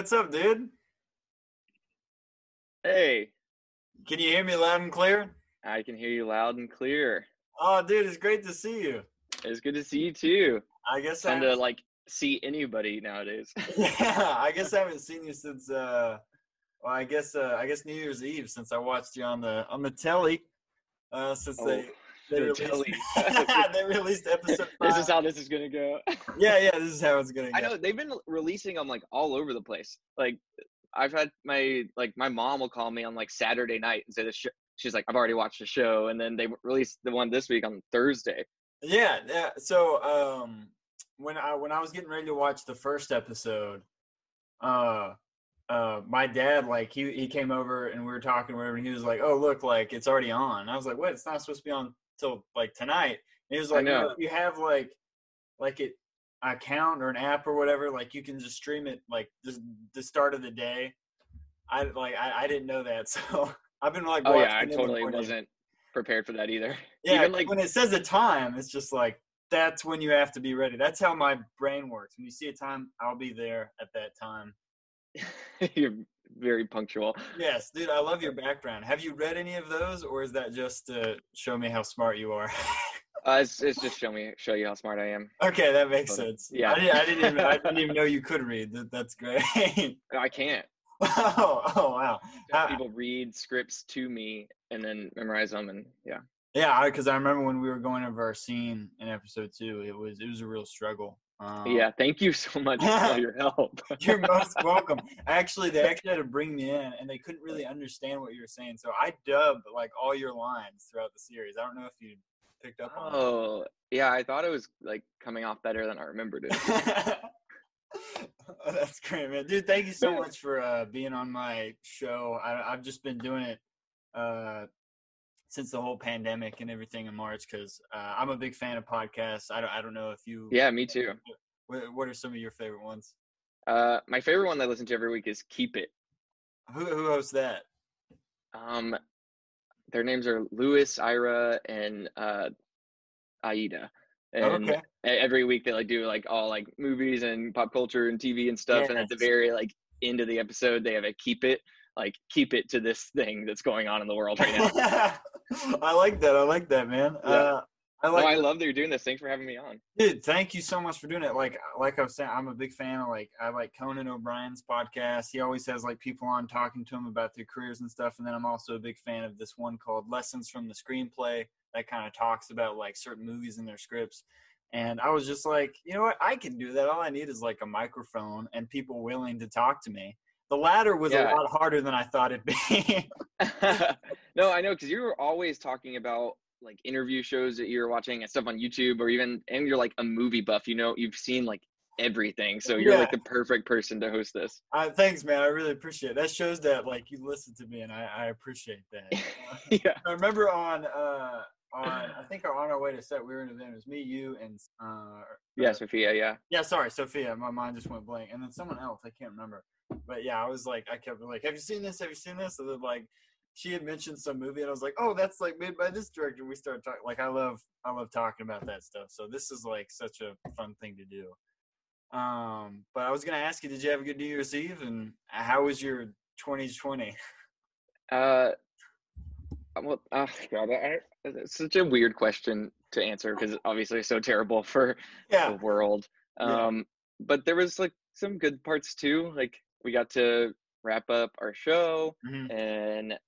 what's up, dude? Hey, Can you hear me loud and clear? I can hear you loud and clear. Oh, dude, it's great to see you. It's good to see you too. I guess I to like see anybody nowadays. yeah, I guess I haven't seen you since uh well, I guess uh I guess New Year's Eve since I watched you on the on the telly. Uh since they they the released, telly. they released episode this is how this is gonna go. yeah, yeah, this is how it's gonna go. I know they've been releasing them like all over the place. Like I've had my like my mom will call me on like Saturday night and say the show. She's like, I've already watched the show, and then they released the one this week on Thursday. Yeah, yeah. So um when I when I was getting ready to watch the first episode, uh uh my dad like he he came over and we were talking whatever and he was like, Oh look, like it's already on. I was like, What? It's not supposed to be on till like tonight. And he was like, "No, know. if you have like like it account or an app or whatever, like you can just stream it like the the start of the day. I like I, I didn't know that, so I've been like Oh yeah, I totally wasn't prepared for that either. Yeah, Even like when it says a time, it's just like that's when you have to be ready. That's how my brain works. When you see a time, I'll be there at that time. you're very punctual. Yes, dude, I love your background. Have you read any of those, or is that just to show me how smart you are? Uh, it's, it's just show me show you how smart I am. okay, that makes sense. Yeah. I didn't, I didn't even I didn't even know you could read. That, that's great. I can't. oh, oh wow. Uh, people read scripts to me and then memorize them, and yeah. Yeah, because I, remember when we were going over our scene in episode two, it was it was a real struggle. Um, yeah, thank you so much for all your help. You're most welcome. Actually, they actually had to bring me in, and they couldn't really understand what you were saying. So I dubbed like all your lines throughout the series. I don't know if you picked up on. oh, yeah, I thought it was like coming off better than I remembered it. oh, that's great, man, dude. Thank you so much for uh, being on my show. I, I've just been doing it uh, since the whole pandemic and everything in March because uh, I'm a big fan of podcasts. I don't, I don't know if you. Yeah, me too. What, what are some of your favorite ones? Uh, my favorite one that I listen to every week is Keep It. Who, who hosts that? Um, their names are Louis, Ira, and uh, Aida. And okay. every week they like do like all like movies and pop culture and TV and stuff. And at the very like end of the episode, they have a keep it, like keep it to this thing that's going on in the world right now. I like that. I like that, man. Yeah. Uh, I like, I love that you're doing this. Thanks for having me on. dude. Thank you so much for doing it. Like, like I was saying, I'm a big fan of like I like Conan O'Brien's podcast. He always has like people on talking to him about their careers and stuff. And then I'm also a big fan of this one called Lessons from the Screenplay that kind of talks about like certain movies and their scripts. And I was just like, you know what? I can do that. All I need is like a microphone and people willing to talk to me. The latter was Yeah. a lot harder than I thought it'd be. no, I know because you were always talking about like interview shows that you're watching and stuff on YouTube, or even and you're like a movie buff. You know, you've seen like everything, so you're like the perfect person to host this. Uh, thanks, man. I really appreciate it. That shows that like you listen to me, and I, I appreciate that. Yeah. I remember on uh on I think are on our way to set we were in an event. It was me, you, and uh Yeah, uh, Sophia. Yeah. yeah. Sorry, Sophia. My mind just went blank, and then someone else. I can't remember. But yeah, I was like, I kept like, have you seen this? Have you seen this? And then like. She had mentioned some movie, and I was like, "Oh, that's like made by this director." We started talking. Like, I love, I love talking about that stuff. So this is like such a fun thing to do. Um, but I was gonna ask you, did you have a good New Year's Eve, and how was your 2020? Uh, well, oh God, I, it's such a weird question to answer because obviously so terrible for Yeah, the world. Yeah. Um, but there was like some good parts too. Like we got to wrap up our show, Mhm. and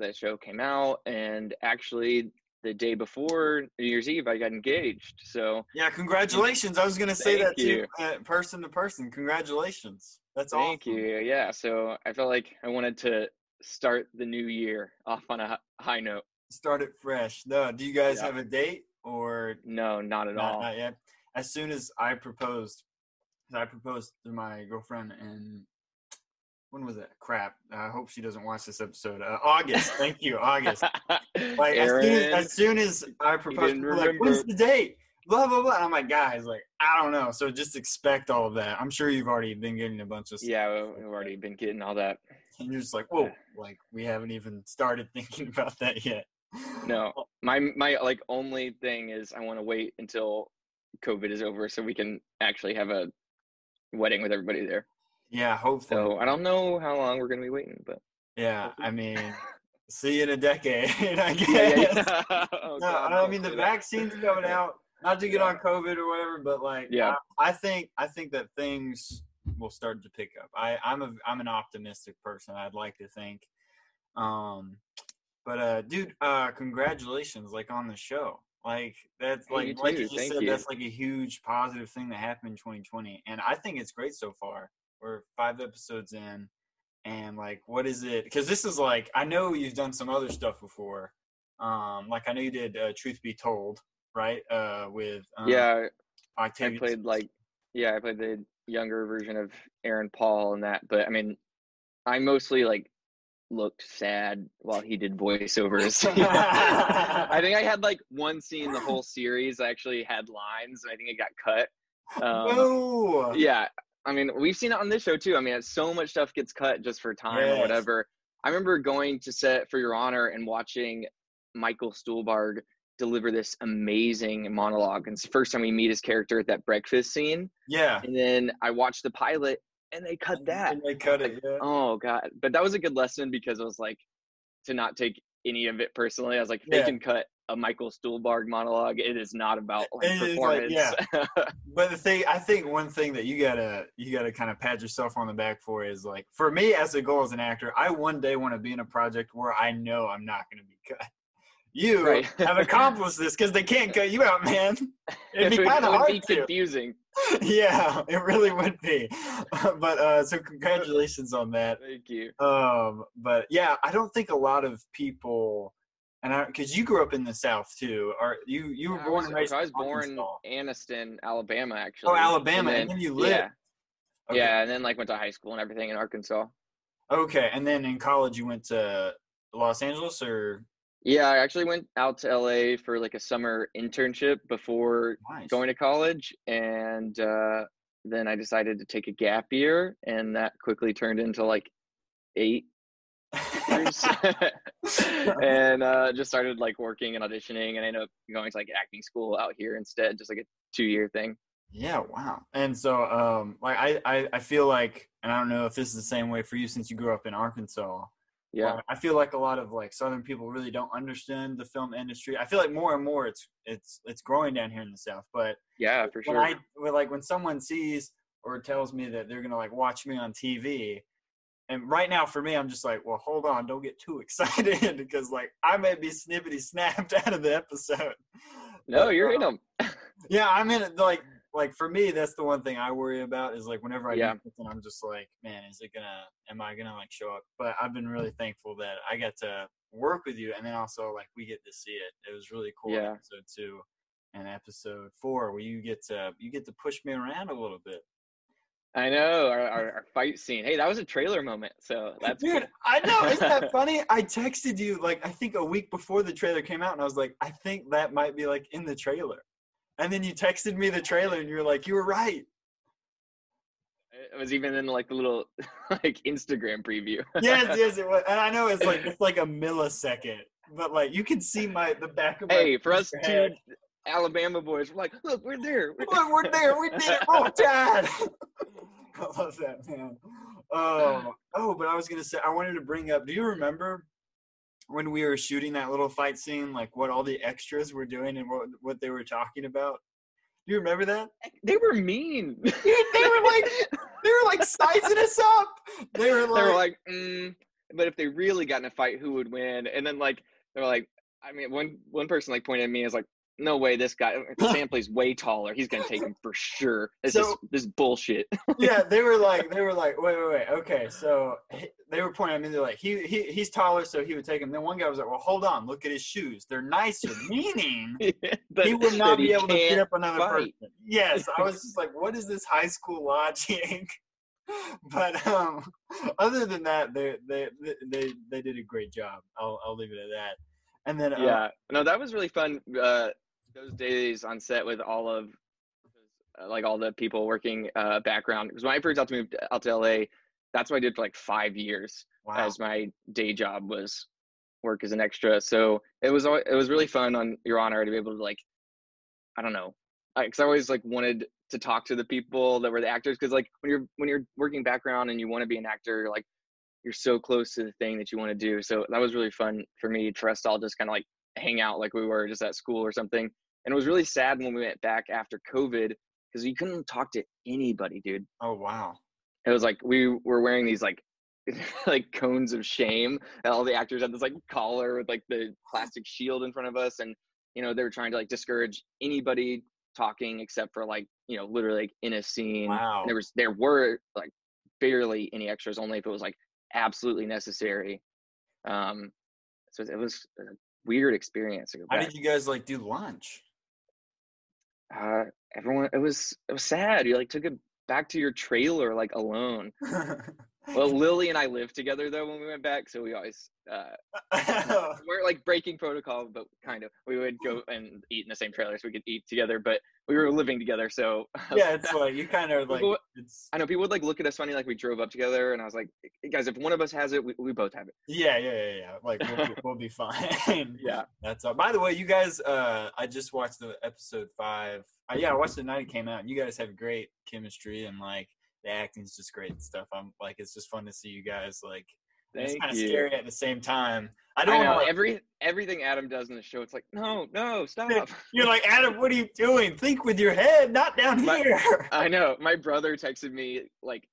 the show came out, and actually the day before New Year's Eve, I got engaged. So yeah. Congratulations! I was gonna say that to you. uh, person to person. Congratulations. That's awesome. thank awesome. you. Yeah. So I felt like I wanted to start the new year off on a high note. Start it fresh. No, do you guys Yeah. have a date or No, not at not, all. not yet? As soon as I proposed, I proposed to my girlfriend in when was it? Crap. I hope she doesn't watch this episode. Uh, August. Thank you, August. Like as soon as, as soon as I proposed, like, "When's the date?" Blah blah blah. And I'm like, guys, like I don't know. So just expect all of that. I'm sure you've already been getting a bunch of stuff. yeah, we- we've already been getting all that. and you're just like, whoa, like we haven't even started thinking about that yet. No, my my like only thing is I want to wait until COVID is over so we can actually have a wedding with everybody there. Yeah, hopefully. So I don't know how long we're gonna be waiting, but yeah, I mean, see you in a decade, I guess. yeah, yeah, yeah. Oh, No, God, I mean the that. vaccine's coming out. Not to get on COVID or whatever, but like, Yeah. I, I think I think that things will start to pick up. I I'm a I'm an optimistic person. I'd like to think. Um, but uh, dude, uh, congratulations! Like on the show, like that's Hey, like you like you just Thank said, you. that's like a huge positive thing that happened in 2020, and I think it's great so far. We're five episodes in, and like, what is it? Because this is like, I know you've done some other stuff before. Um, like I know you did uh, Truth Be Told, right? Uh, with um, yeah, I played like yeah, I played the younger version of Aaron Paul and that, but I mean, I mostly like looked sad while he did voiceovers. I think I had like one scene the whole series I actually had lines, and I think it got cut. Um, no. yeah, I mean, we've seen it on this show too. I mean, so much stuff gets cut just for time Yes. or whatever. I remember going to set for Your Honor and watching Michael Stuhlbarg deliver this amazing monologue. And it's the first time we meet his character at that breakfast scene. Yeah. And then I watched the pilot and they cut that. And they cut it. Yeah. Oh god. But that was a good lesson because it was like to not take any of it personally. I was like, if Yeah. they can cut a Michael Stuhlbarg monologue, it is not about like It is like, performance. But the thing, I think one thing that you gotta you gotta kind of pat yourself on the back for is like, for me as a goal as an actor, I one day want to be in a project where I know I'm not going to be cut. You Right. have accomplished this because they can't cut you out, man. It'd be kind of it would hard be to. confusing. yeah, it really would be. but uh, so congratulations on that. Thank you. Um, but yeah, I don't think a lot of people, and I because you grew up in the South too, or you you were I born was, and raised. I was in born Arkansas. Anniston, Alabama, actually. Oh, Alabama, and and then then, you lived. yeah, Okay. yeah, and then like went to high school and everything in Arkansas. Okay, and then in college you went to Los Angeles, or Yeah, I actually went out to LA for like a summer internship before nice. going to college, and uh, then I decided to take a gap year, and that quickly turned into like eight years, and uh, just started like working and auditioning, and I ended up going to like acting school out here instead, just like a two-year thing. yeah, wow. And so, um, like I, I I feel like, and I don't know if this is the same way for you since you grew up in Arkansas. Yeah, Uh, I feel like a lot of like Southern people really don't understand the film industry. I feel like more and more it's it's it's growing down here in the South. But yeah, for when sure. I when, like when someone sees or tells me that they're gonna like watch me on TV, and right now for me I'm just like, well, hold on, don't get too excited because like I may be snippety snapped out of the episode. no, But, you're in uh, them. Yeah, I'm in it. Like like for me, that's the one thing I worry about is like whenever I Yeah. do something, I'm just like, man, is it gonna? Am I gonna like show up? But I've been really thankful that I got to work with you, and then also like we get to see it. It was really cool. Yeah. Episode two and episode four, where you get to you get to push me around a little bit. I know our, our, our fight scene. Hey, that was a trailer moment, so that's Dude, cool. I know. Isn't that funny? I texted you like I think a week before the trailer came out, and I was like, I think that might be like in the trailer. And then you texted me the trailer, and you were like, you were right. It was even in like the little like Instagram preview. yes, yes, it was. And I know it's like it's like a millisecond, but like you can see my the back of my. hey, for us two. Alabama boys, we're like, look, we're there. We're Look, we're there. We did it. Roll Tide. I love that man. Um, oh, but I was gonna say I wanted to bring up. Do you remember when we were shooting that little fight scene? Like what all the extras were doing and what what they were talking about. Do you remember that? They were mean. Dude, they were like they were like sizing us up. They were they like, were like, mm, but if they really got in a fight, who would win? And then like they were like, I mean, one one person like pointed at me and was like, no way, this guy Sampley's way taller. He's gonna take him for sure. This is this is bullshit. yeah, they were like, they were like, wait, wait, wait, okay. So he- they were pointing at me. They're like, he, he he's taller, so he would take him. Then one guy was like, well, hold on, look at his shoes. They're nicer, meaning That- he would not be able to beat up another fight. person. Yes, I was just like, what is this high school logic? but um, other than that, they they they they did a great job. I'll I'll leave it at that. And then uh, yeah no that was really fun uh those days on set with all of uh, like all the people working uh background because when i first got to move out to la that's what i did for like five years wow, as my day job was work as an extra. So it was it was really fun on your honor to be able to like i don't know because I, always like wanted to talk to the people that were the actors because like when you're when you're working background and you want to be an actor you're like you're so close to the thing that you want to do. So that was really fun for me for us to all just kind of like hang out like we were just at school or something and it was really sad when we went back after covid because you couldn't talk to anybody dude Oh wow. it was like we were wearing these like like cones of shame and all the actors had this like collar with like the plastic shield in front of us and you know they were trying to like discourage anybody talking except for like you know literally like in a scene Wow. there was there were like barely any extras only if it was like absolutely necessary um so it was a weird experience How did you guys like do lunch? Uh everyone it was it was sad you like took it back to your trailer like alone well lily and i lived together though when we went back so we always uh we weren't like breaking protocol but kind of we would go and eat in the same trailer so we could eat together but we were living together so yeah, it's like you kind of like People- i know people would like look at us funny like we drove up together and i was like "Hey, guys if one of us has it we, we both have it yeah, yeah, yeah, yeah. Like we'll, be- we'll be fine. yeah That's all. By the way, you guys, uh, I just watched the episode five. Uh, yeah, I watched the night it came out, and you guys have great chemistry and like the acting's just great and stuff. I'm like, it's just fun to see you guys like. and it's kind of scary at the same time. I I don't know know. every everything Adam does in the show. It's like, no, no, stop. You're like Adam. What are you doing? Think with your head, not down My- here. I know. My brother texted me like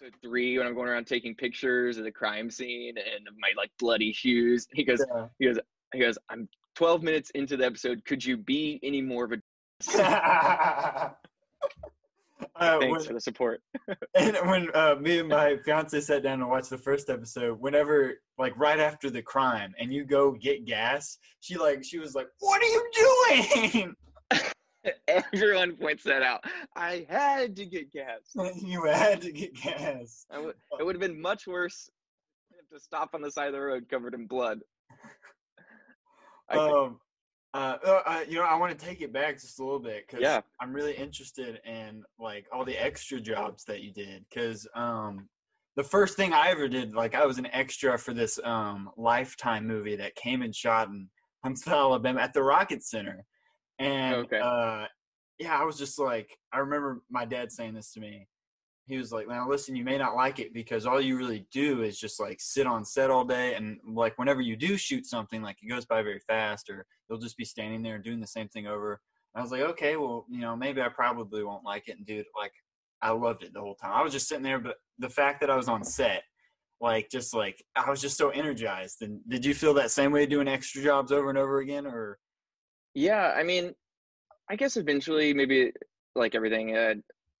episode three when I'm going around taking pictures of the crime scene and my like bloody shoes. He goes, Yeah. He goes, he goes, I'm 12 minutes into the episode. Could you be any more of a? Uh, Thanks when, for the support. and when uh, me and my fiance sat down to watch the first episode, whenever like right after the crime, and you go get gas, she like she was like, "What are you doing?" Everyone points that out. I had to get gas. you had to get gas. Would, it would have been much worse to stop on the side of the road covered in blood. I think- Um, uh, uh, uh, you know, I want to take it back just a little bit because Yeah. I'm really interested in like all the extra jobs that you did. Because um, the first thing I ever did, like I was an extra for this um Lifetime movie that came and shot in Huntsville, Alabama, at the Rocket Center, and Okay. uh, yeah, I was just like, I remember my dad saying this to me. He was like, "Now listen, you may not like it because all you really do is just like sit on set all day, and like whenever you do shoot something, like it goes by very fast, or you'll just be standing there and doing the same thing over." I was like, "Okay, well, you know, maybe I probably won't like it." And dude, like, I loved it the whole time. I was just sitting there, but the fact that I was on set, like, just like I was just so energized. And did you feel that same way doing extra jobs over and over again, or? Yeah, I mean, I guess eventually maybe like everything, uh,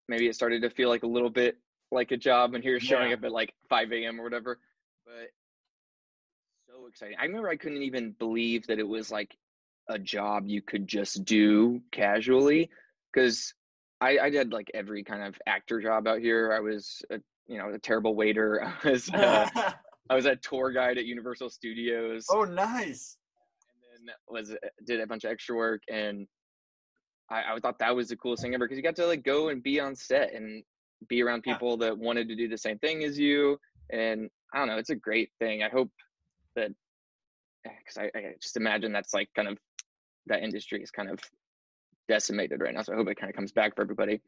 maybe it started to feel like a little bit like a job when you're showing Yeah. up at like 5 a.m. or whatever. But so exciting. I remember I couldn't even believe that it was like a job you could just do casually because I, I did like every kind of actor job out here. I was, a, you know, a terrible waiter. I was, uh, I was a tour guide at Universal Studios oh, nice. and then was did a bunch of extra work and I, I thought that was the coolest thing ever because you got to like go and be on set and be around Yeah. people that wanted to do the same thing as you and I don't know it's a great thing I hope that because I, I just imagine that's like kind of that industry is kind of decimated right now so I hope it kind of comes back for everybody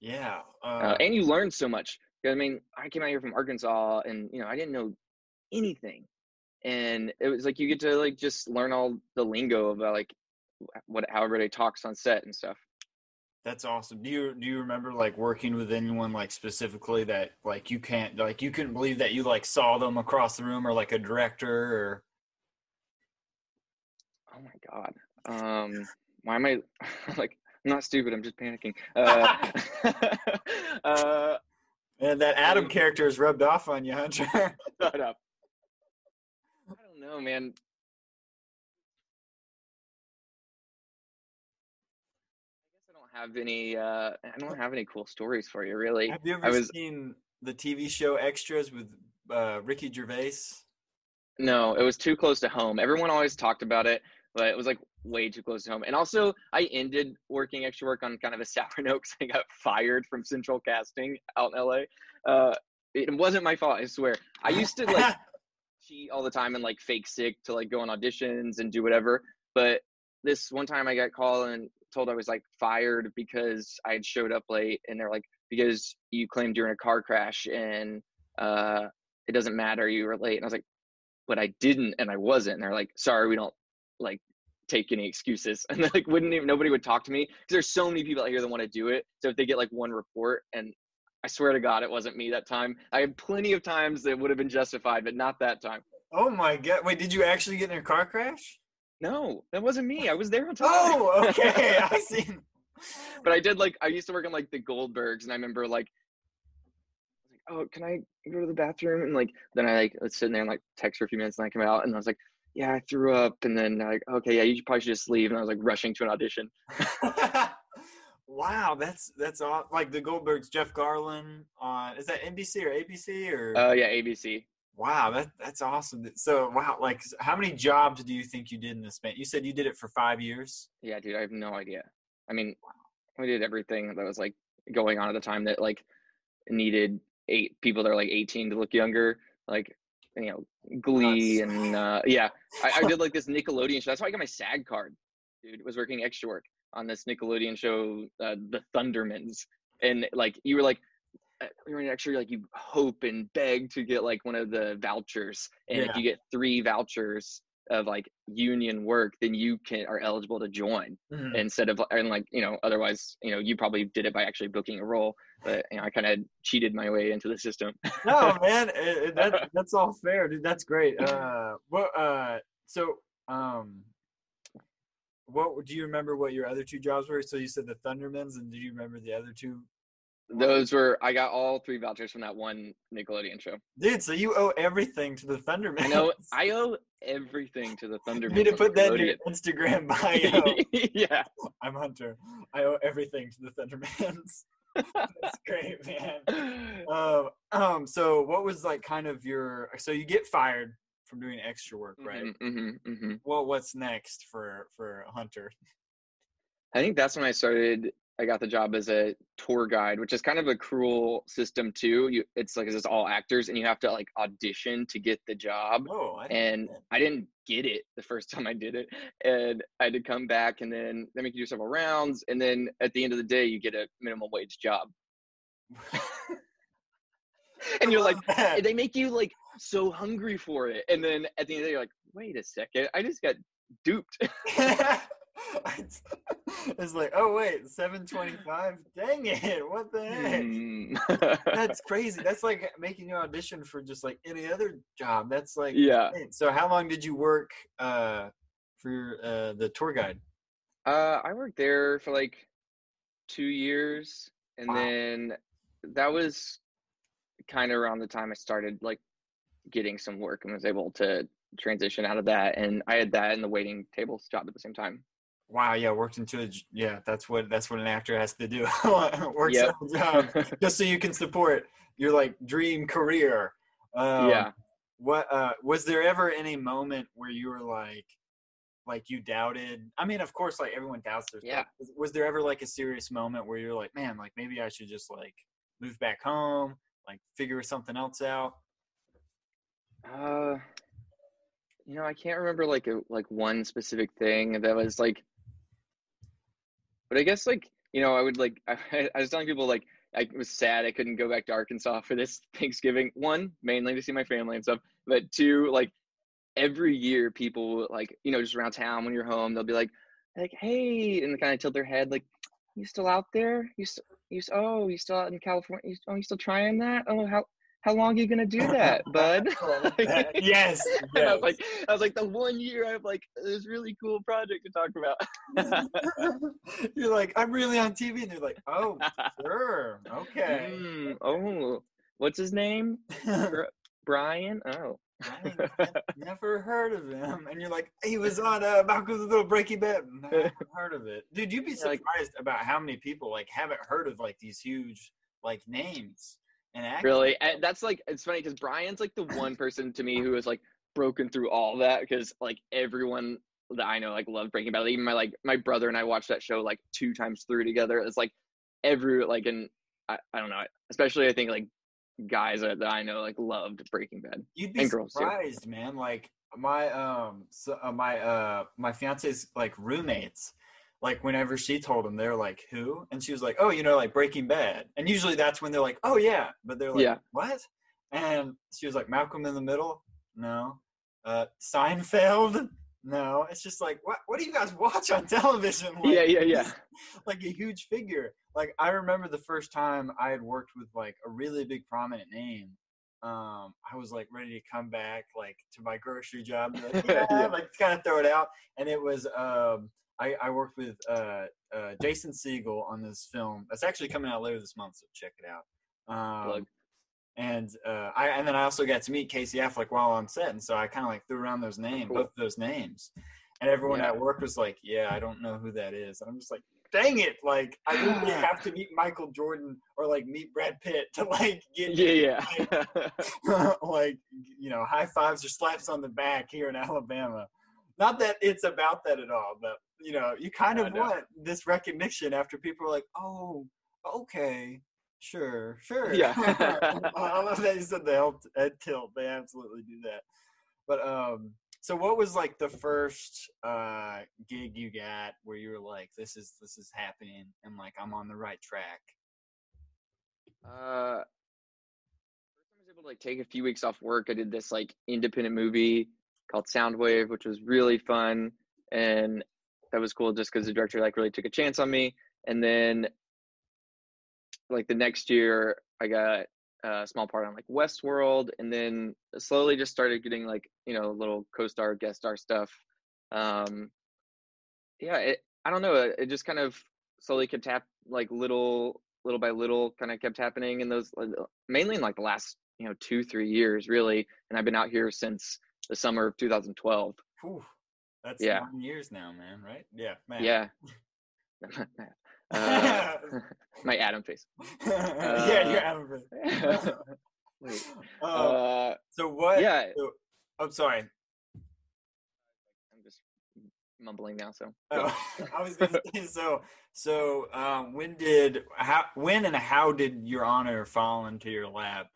Yeah. Uh, uh, and you learn so much. I mean, I came out here from Arkansas, and you know, I didn't know anything, and it was like you get to like just learn all the lingo of uh, like what how everybody talks on set and stuff. That's awesome. Do you do you remember like working with anyone like specifically that like you can't like you couldn't believe that you like saw them across the room or like a director or Oh my god, um, why am I like I'm not stupid? I'm just panicking. Uh, uh, and that Adam character has rubbed off on you, Hunter. shut up. I don't know, man. Have any. Uh, I don't have any cool stories for you, really. Have you ever I was seen the TV show Extras with uh, Ricky Gervais? no, it was too close to home. Everyone always talked about it, but it was like way too close to home. And also, I ended working extra work on kind of a sour note because I got fired from Central Casting out in LA. Uh, it wasn't my fault, I swear. I used to like cheat all the time and like fake sick to like go on auditions and do whatever. But this one time I got called and told I was like fired because I had showed up late, and they're like, because you claimed you're in a car crash and uh, it doesn't matter, you were late. And I was like, but I didn't, and I wasn't. And they're like, sorry, we don't like take any excuses. And like wouldn't even nobody would talk to me because there's so many people out here that want to do it. So if they get like one report and I swear to God, it wasn't me that time. I had plenty of times that would have been justified, but not that time. Oh my god! Wait, did you actually get in a car crash? No, that wasn't me. I was there on time. Oh, okay. I see. but I did like I used to work on like the Goldbergs, and I remember like, I like, oh, can I go to the bathroom? And like then I like was sitting there and like text for a few minutes, and I come out, and I was like, yeah, I threw up, and then like, okay, yeah, you probably should just leave, and I was like rushing to an audition. wow, that's that's all. Like the Goldbergs, Jeff Garlin on is that NBC or ABC or? Uh, yeah, ABC. Wow, that that's awesome. So wow, like how many jobs do you think you did in this span? You said you did it for five years. Yeah, dude, I have no idea. I mean, we did everything that was like going on at the time that like needed eight people that are like 18 to look younger, like you know, Glee and uh, yeah, I, I did like this Nickelodeon show. That's why I got my SAG card, dude. Was working extra work on this Nickelodeon show, uh, The Thundermans, and like you were like you were actually like you hope and beg to get like one of the vouchers, and yeah. if you get three vouchers of like union work, then you can are eligible to join mm-hmm. instead of and like you know otherwise you know you probably did it by actually booking a role, but you know I kind of cheated my way into the system. no man, that that's all fair, dude. That's great. Uh, well, uh, so um, what do you remember? What your other two jobs were? So you said the Thundermans, and do you remember the other two those were I got all three vouchers from that one Nickelodeon show. Dude, so you owe everything to the Thunderman. I know I owe everything to the Thunderman. You need to put that in your Instagram bio. yeah. I'm Hunter. I owe everything to the Thundermans. That's great, man. Um, um, so what was like kind of your so you get fired from doing extra work, right? Mm-hmm, mm-hmm, mm-hmm. Well, what's next for for Hunter? I think that's when I started I got the job as a tour guide, which is kind of a cruel system too. You, it's like it's all actors, and you have to like audition to get the job. Oh, I and I didn't get it the first time I did it, and I had to come back, and then they make you do several rounds, and then at the end of the day, you get a minimum wage job. and you're like, they make you like so hungry for it, and then at the end of the day, you're like, wait a second, I just got duped. it's like, oh wait, seven twenty-five. Dang it! What the heck? Mm. That's crazy. That's like making you audition for just like any other job. That's like, yeah. So, how long did you work uh, for uh, the tour guide? Uh, I worked there for like two years, and wow. then that was kind of around the time I started like getting some work and was able to transition out of that. And I had that and the waiting tables job at the same time. Wow, yeah, worked into a yeah. That's what that's what an actor has to do. Works yep. job just so you can support your like dream career. Um, yeah. What uh, was there ever any moment where you were like, like you doubted? I mean, of course, like everyone doubts their yeah. Was, was there ever like a serious moment where you're like, man, like maybe I should just like move back home, like figure something else out? Uh, you know, I can't remember like a like one specific thing that was like but I guess like you know, I would like I, I was telling people like I was sad I couldn't go back to Arkansas for this Thanksgiving. One, mainly to see my family and stuff, but two, like every year people like you know just around town when you're home they'll be like like hey and kind of tilt their head like you still out there? You still you oh you still out in California? You, oh you still trying that? Oh how how long are you gonna do that, bud? yes. yes. I was like, I was like, the one year I have like this really cool project to talk about. you're like, I'm really on TV, and they're like, oh, sure, okay. Mm, oh, what's his name? Bryan. Oh. Bryan, never heard of him, and you're like, he was on uh, Malcolm's Little Breaking Bad. Never heard of it, dude. You'd be surprised like, about how many people like haven't heard of like these huge like names really? And that's like it's funny because bryan's like the one person to me who has like broken through all that because like everyone that i know like loved breaking bad. Even my like my brother and i watched that show like two times through together. It's like every like and I, I don't know especially i think like guys that, that i know like loved breaking bad you'd be surprised too. man. Like my um so, uh, my uh my fiance's like roommates like whenever she told them, they're like, "Who?" And she was like, "Oh, you know, like Breaking Bad." And usually that's when they're like, "Oh yeah," but they're like, Yeah. "What?" And she was like, "Malcolm in the Middle." No. Uh, Seinfeld. No. It's just like, what? What do you guys watch on television? Like, yeah, yeah, yeah. like a huge figure. Like I remember the first time I had worked with like a really big prominent name. Um, I was like ready to come back like to my grocery job, like, yeah, Yeah. like kind of throw it out. And it was um, I, I worked with uh, uh, Jason Segel on this film that's actually coming out later this month, so check it out. Um, Plug. and uh, I and then I also got to meet Casey Affleck while on set, and so I kind of like threw around those names, Cool. both of those names, and everyone Yeah. at work was like, "Yeah, I don't know who that is." And I'm just like, "Dang it!" Like I literally have to meet Michael Jordan or like meet Brad Pitt to like get Yeah, yeah. like you know high fives or slaps on the back here in Alabama. Not that it's about that at all, but you know you kind I of want this recognition after people are like, "Oh, okay." Sure, sure. Yeah. I love that you said they helped Ed tilt. They absolutely do that. But um, so what was like the first uh gig you got where you were like, "This is this is happening," and like I'm on the right track? Uh, I was able to like take a few weeks off work. I did this like independent movie called Soundwave, which was really fun, and that was cool just because the director like really took a chance on me. And then, like the next year, I got a small part on like Westworld, and then slowly just started getting like you know little co-star, guest star stuff. Um, yeah, it, I don't know. It, just kind of slowly kept hap- like little little by little kind of kept happening in those mainly in like the last you know two three years really and i've been out here since the summer of 2012 Whew, that's Yeah. nine years now, man. Right? Yeah, man. yeah uh, my adam face yeah, you're out of. Wait, Uh, uh, so what? yeah so- I'm sorry. i'm just mumbling now so Oh, I was gonna say so. So um, when did how when and how did your honor fall into your lap?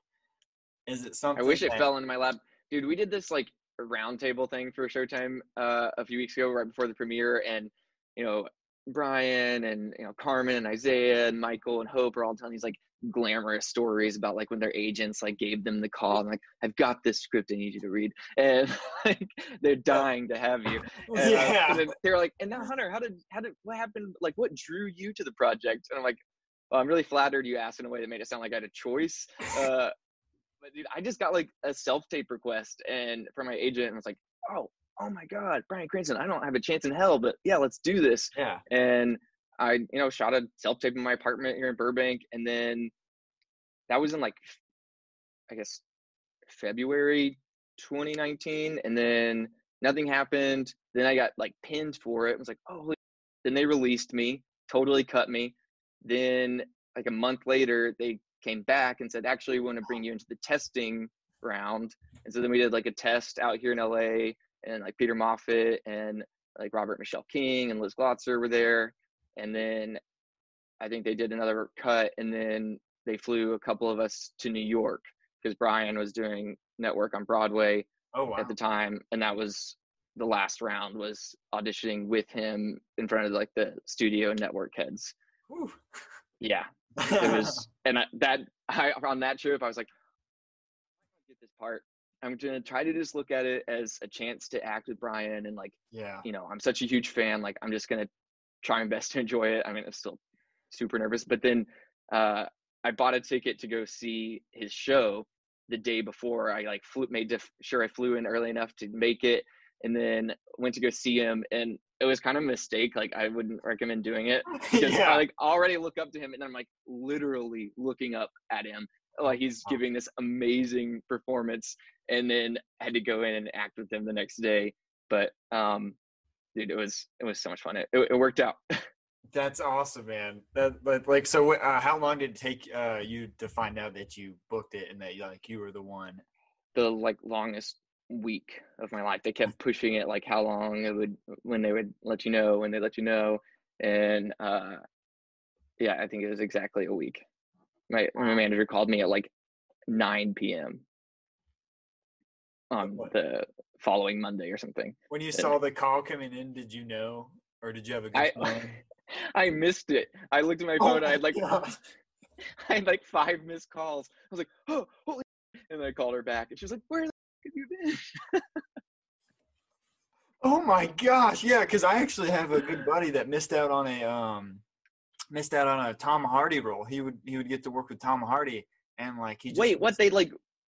Is it something? i wish it that- fell into my lap dude we did this like roundtable thing for showtime uh, a few weeks ago right before the premiere and you know bryan and you know carmen and isaiah and michael and hope are all telling these like glamorous stories about like when their agents like gave them the call and like i've got this script i need you to read and like they're dying to have you. And, uh, Yeah. and they're like and now hunter how did how did what happened like what drew you to the project? And i'm like well, i'm really flattered you asked in a way that made it sound like i had a choice uh, but dude i just got like a self-tape request and from my agent and was like oh oh my god bryan cranston i don't have a chance in hell but yeah let's do this Yeah. and I, you know, shot a self tape in my apartment here in Burbank, and then that was in like, I guess, February 2019, and then nothing happened. Then I got like pinned for it. I was like, oh, holy- then they released me, totally cut me. Then like a month later, they came back and said, actually, we want to bring you into the testing round. And so then we did like a test out here in LA, and like Peter Moffat and like Robert Michelle King and Liz Glotzer were there. And then I think they did another cut, and then they flew a couple of us to New York because Bryan was doing network on Broadway Oh wow. at the time, and that was the last round was auditioning with him in front of like the studio and network heads. Whew. Yeah, it was, and I, that I on that trip I was like, I'm gonna get this part. I'm gonna try to just look at it as a chance to act with Bryan and like yeah. you know, I'm such a huge fan. Like, I'm just gonna try my best to enjoy it. I mean, I'm still super nervous, but then uh, I bought a ticket to go see his show the day before. I like flew, made def- sure I flew in early enough to make it, and then went to go see him. And it was kind of a mistake. Like, I wouldn't recommend doing it because yeah. I like already look up to him, and I'm like literally looking up at him. Like he's giving this amazing performance, and then had to go in and act with him the next day. But um, dude, it was it was so much fun. It it, it worked out. That's awesome, man. That but like so. Uh, how long did it take uh, you to find out that you booked it and that like you were the one? the like longest week of my life. They kept pushing it like how long it would when they would let you know when they let you know, and uh, yeah, I think it was exactly a week. My my manager called me at like 9 p.m. on What? the following Monday or something. When you Yeah. saw the call coming in, did you know or did you have a good I missed it. I looked at my Oh phone. I had like God. I had like five missed calls. I was like, oh, holy! And then I called her back, and she was like, "Where the f- have you been?" Oh my gosh, yeah, because I actually have a good buddy that missed out on a um missed out on a Tom Hardy role. He would he would get to work with Tom Hardy and like he just Wait, what? They like,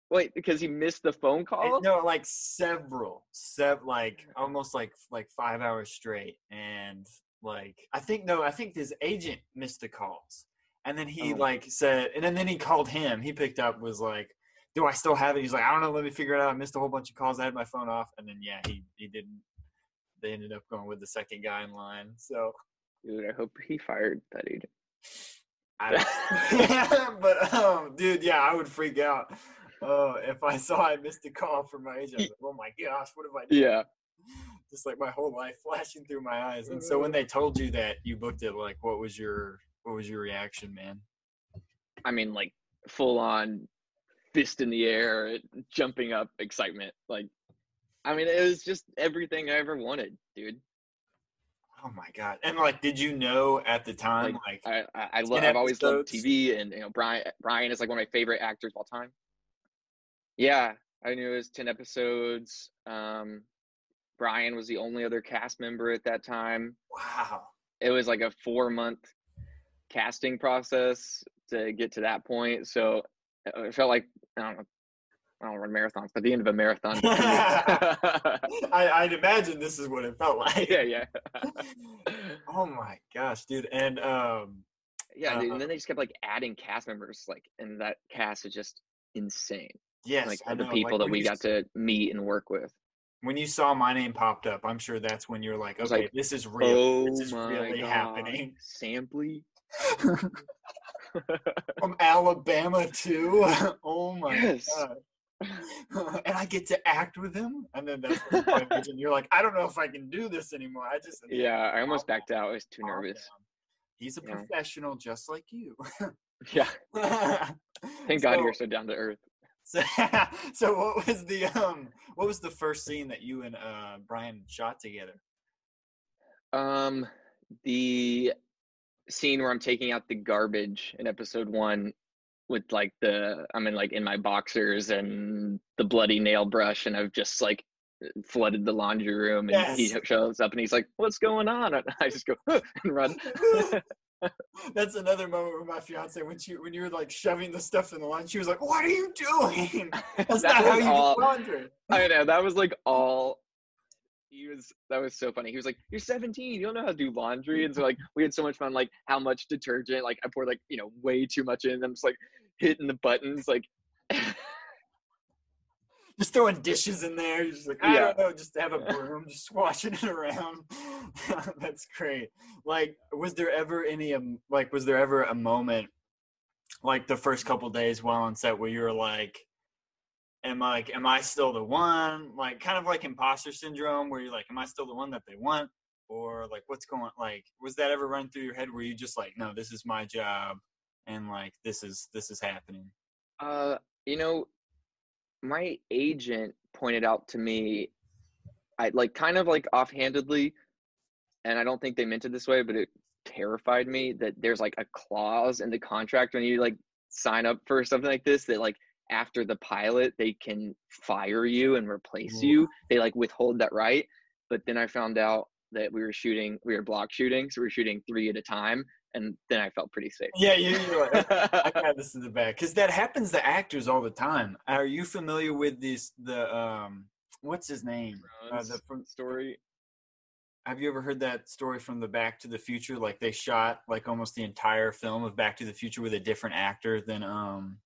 wait, because he missed the phone call. no like several sev like almost like like five hours straight and like I think no I think his agent missed the calls and then he Oh. like said and then, then he called him he picked up was like do I still have it he's like I don't know let me figure it out I missed a whole bunch of calls I had my phone off and then yeah he he didn't they ended up going with the second guy in line so Dude, I hope he fired that agent. I don't, but um, dude, yeah, I would freak out uh, if I saw I missed a call from my agent. Like, oh my gosh, what have I done? Yeah. Just like my whole life flashing through my eyes. And so when they told you that you booked it, like, what was your what was your reaction, man? I mean, like full on fist in the air, jumping up, excitement. Like, I mean, it was just everything I ever wanted, dude. Oh my god! And like, did you know at the time, like, I I, I love. I've always loved. TV, and you know, Bryan Bryan is like one of my favorite actors of all time. Yeah, I knew it was ten episodes. Um, Bryan was the only other cast member at that time. wow, It was like a four month casting process to get to that point. So it felt like I don't know. I don't run marathons, but the end of a marathon. I, I'd imagine this is what it felt like. yeah, yeah, oh my gosh, dude! And um, yeah. Uh, and then they just kept like adding cast members, like, and that cast is just insane. yes, like the people like, that we got to meet and work with. when you saw my name popped up, I'm sure that's when you're like, okay, like, this is real. Oh this is really god, happening. Sampley. From Alabama too. oh my Yes. god. and I get to act with him, and then that's imagine you're like, I don't know if I can do this anymore. I just Yeah, I almost backed out. I was too nervous. down. He's a Yeah. professional just like you. Yeah, thank God you're so down to earth. So, so what was the um what was the first scene that you and uh Bryan shot together? Um, the scene where I'm taking out the garbage in episode one with like the I'm in like in my boxers and the bloody nail brush and I've just like flooded the laundry room and he shows up and he's like, "What's going on?" And I just go and run. That's another moment with my fiance when she when you were like shoving the stuff in the laundry, She was like, "What are you doing? That's That not how you all- do laundry." I know that was like all. He was that was so funny. He was like, "You're 17, you don't know how to do laundry," and so like we had so much fun. Like how much detergent? Like I poured like you know way too much in. I'm just like hitting the buttons. Like Just throwing dishes in there. Just like, I Yeah. don't know, just have a broom, just swashing it around. That's great. Like, was there ever any um, like was there ever a moment like the first couple days while on set where you were like am like am I still the one? Like kind of like imposter syndrome where you're like, Am I still the one that they want? Or like what's going like was that ever run through your head where you just like, No, this is my job and like this is this is happening? Uh, you know, my agent pointed out to me, I like kind of like offhandedly, and I don't think they meant it this way, but it terrified me that there's like a clause in the contract when you like sign up for something like this that like after the pilot they can fire you and replace Ooh. you. They like withhold that right. But then I found out that we were shooting, we were block shooting, so we were shooting three at a time, and then I felt pretty safe. Yeah, you, I got this in the back because that happens to actors all the time. Are you familiar with this? The um, what's his name? Uh, the, from, story. have you ever heard that story from the Back to the Future? Like they shot like almost the entire film of Back to the Future with a different actor than um.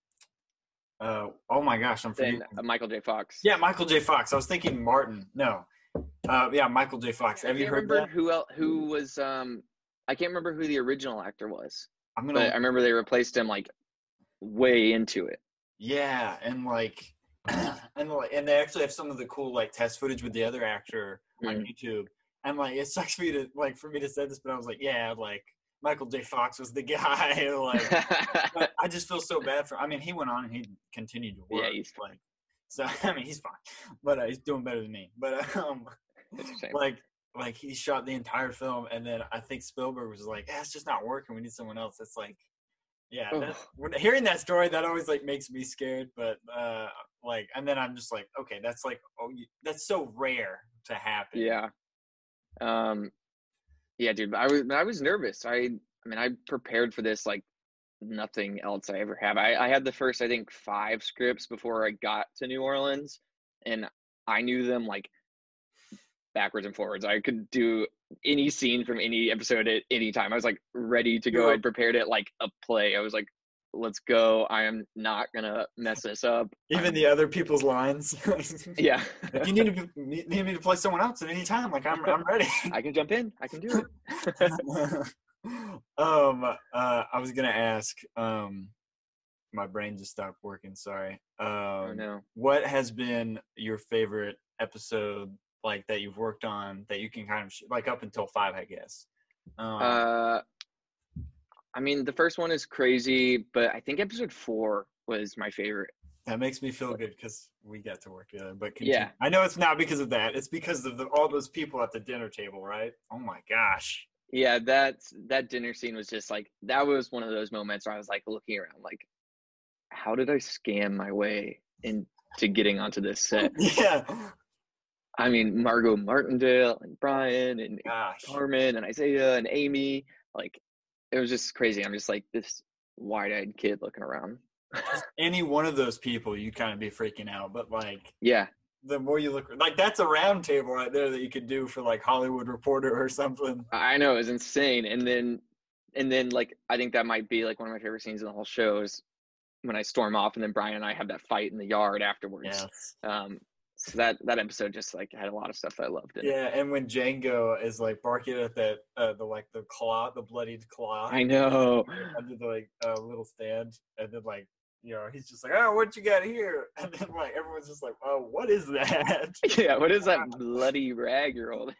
Uh, oh my gosh, I'm Then forgetting. uh, Michael J. Fox. Yeah, Michael J. Fox. I was thinking Martin. No, uh, yeah, Michael J. Fox. Have you heard remember that? who el who was um I can't remember who the original actor was, I'm gonna. I remember they replaced him like way into it. Yeah, and like, and like, and they actually have some of the cool like test footage with the other actor on Mm. YouTube. And like, it sucks for me to like for me to say this, but I was like, yeah, like Michael J. Fox was the guy. like, I just feel so bad for. I mean, he went on and he continued to work. Yeah, he's like, so I mean, he's fine, but uh, he's doing better than me. But um, It's a shame. like like he shot the entire film, and then I think Spielberg was like, "Yeah, it's just not working. We need someone else." It's like, yeah, that, when hearing that story, that always like makes me scared. But uh, like, and then I'm just like, okay, that's like, oh, you, that's so rare to happen. Yeah. Um yeah, dude, I was I was nervous. I I mean, I prepared for this like nothing else I ever have. I, I had the first I think 5 scripts before I got to New Orleans and I knew them like backwards and forwards. I could do any scene from any episode at any time. I was like ready to go. I'd prepared it like a play. I was like let's go. I am not going to mess this up. Even the other people's lines. Yeah. if you need to need need me to play someone else at any time, like I'm I'm ready. I can jump in. I can do it. um, uh, I was gonna ask. Um, my brain just stopped working. Sorry. Um, Oh no. what has been your favorite episode, like that you've worked on that you can kind of sh- like up until five, I guess. Um, Uh, I mean, the first one is crazy, but I think episode four was my favorite. that makes me feel good because we got to work together. But continue. Yeah. I know it's not because of that. It's because of the, all those people at the dinner table, right? Oh my gosh. Yeah, that that dinner scene was just like that was one of those moments where I was like looking around, like, how did I scam my way into getting onto this set? Yeah. I mean, Margo Martindale and Bryan and Gosh. Carmen and Isiah and Amy, like, it was just crazy. I'm just like this wide-eyed kid looking around. Any one of those people, you'd kind of be freaking out. But like, Yeah, the more you look, like that's a round table right there that you could do for like Hollywood Reporter or something. I know it was insane. And then, and then like I think that might be like one of my favorite scenes in the whole show is when I storm off, and then Bryan and I have that fight in the yard afterwards. Yes. Um, so that that episode just like had a lot of stuff that I loved in it. Yeah, and when Django is like barking at that, uh, the like the claw, the bloodied claw, I know. under the like uh, little stand, and then like you know he's just like, oh, what you got here? And then like everyone's just like, oh, what is that? yeah, what is that bloody rag you're holding?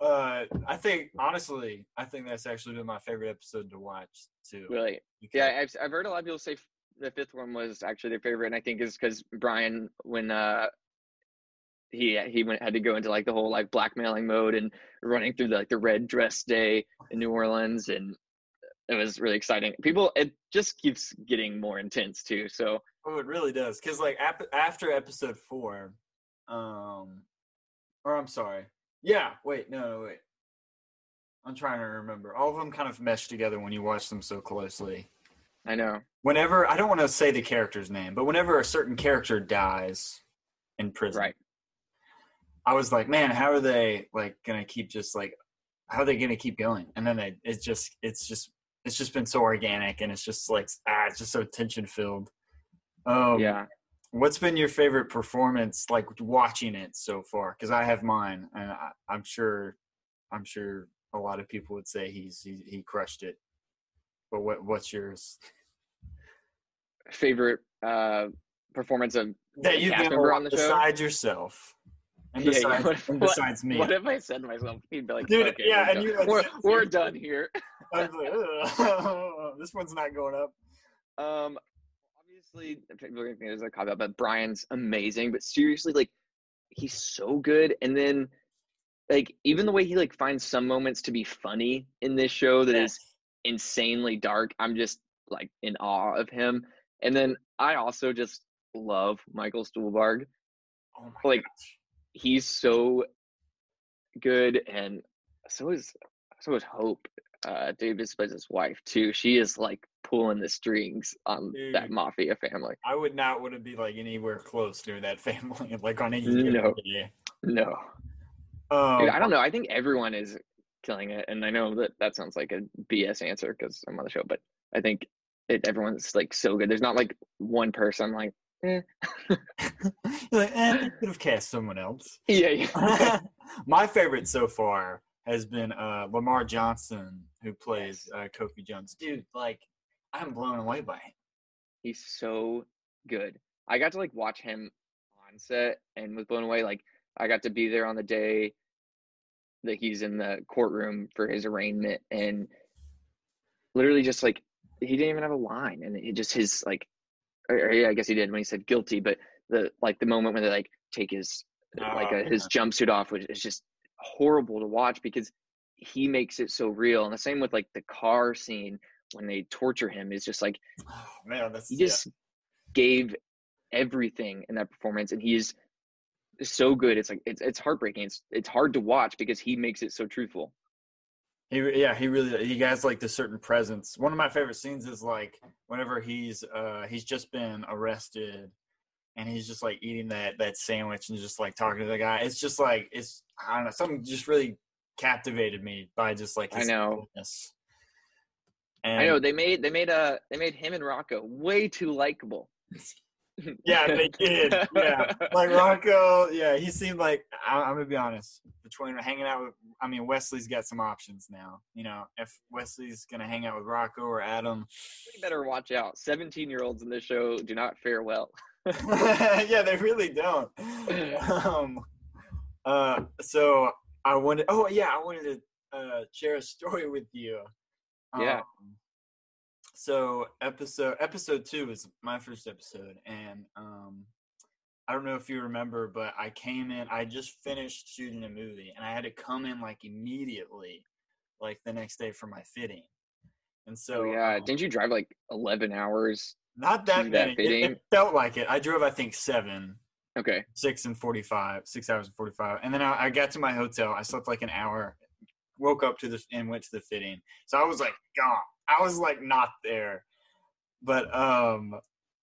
uh, I think honestly, I think that's actually been my favorite episode to watch too. really? Yeah, I've I've heard a lot of people say the fifth one was actually their favorite, and I think is because Bryan when uh he he went had to go into like the whole like blackmailing mode and running through the, like the red dress day in New Orleans, and it was really exciting. People, it just keeps getting more intense too. So Oh, it really does. Because like ap- after episode four, um, or I'm sorry, yeah. Wait, no, no, wait. I'm trying to remember. All of them kind of mesh together when you watch them so closely. I know. Whenever I don't want to say the character's name, but whenever a certain character dies in prison, Right. I was like, man, how are they like gonna keep just like, how are they gonna keep going? And then they, it's just, it's just, it's just been so organic, and it's just like, ah, it's just so tension filled. Um, yeah. What's been your favorite performance, like watching it so far? Because I have mine, and I, I'm sure, I'm sure a lot of people would say he's he, he crushed it. But what what's yours? Favorite uh performance of That you've cast been member on the show. besides yourself, and Yeah, yeah, besides, what- and what- besides me. What if I said to myself, he'd be like, Dude, okay, yeah, we're, and done. you, like, we're, we're done here. I was like, "Ugh, this one's not going up. Um, obviously, people are gonna think there's a cop out, but Bryan's amazing. But seriously, like, he's so good. And then, like, even the way he like finds some moments to be funny in this show that is insanely dark. I'm just like in awe of him. And then I also just love Michael Stuhlbarg. Oh my like, gosh. He's so good, and so is so is Hope. Uh, Davis plays his wife too. She is like pulling the strings on that mafia family. I would not want to be like anywhere close to that family, like on any No. No, Um, Dude, I don't know. I think everyone is killing it, and I know that that sounds like a BS answer because I'm on the show, but I think it, everyone's like so good. There's not like one person. Like, eh. Like, eh, could have cast someone else. yeah, yeah. My favorite so far has been uh, Lamar Johnson, who plays uh, Kofi Jones. Dude, like, I'm blown away by him. He's so good. I got to like watch him on set and was blown away. Like I got to be there on the day that he's in the courtroom for his arraignment and literally just like he didn't even have a line and it just his like or, yeah, I guess he did when he said guilty, but the like the moment when they like take his like Oh, a, his jumpsuit off, which is just horrible to watch because he makes it so real. And the same with like the car scene when they torture him is just like Oh, man, that's he yeah. just gave everything in that performance, and he's so good. It's like it's it's heartbreaking. It's it's hard to watch because he makes it so truthful. He yeah, he really he has like this certain presence. One of my favorite scenes is like whenever he's uh he's just been arrested and he's just like eating that that sandwich and just like talking to the guy. It's just like it's I don't know, something just really captivated me by just like I know. I know they made they made uh they made him and Rocco way too likable. yeah, they did. Yeah, like Rocco. Yeah, he seemed like I, I'm gonna be honest. Between hanging out with, I mean, Wesley's got some options now. You know, if Wesley's gonna hang out with Rocco or Adam, You better watch out. Seventeen year olds in this show do not fare well. yeah, they really don't. Um, uh, so I wanted. Oh yeah, I wanted to uh, share a story with you. Yeah. So episode episode two was my first episode, and um, I don't know if you remember, but I came in. I just finished shooting a movie, and I had to come in like immediately, like the next day for my fitting. And so So yeah, um, didn't you drive like eleven hours? not that do that many. It- it felt like it. I drove, I think, seven Okay. six and 45 six hours and 45 and then I, I got to my hotel i slept like an hour woke up to this and went to the fitting. So i was like gone. I was like not there. But um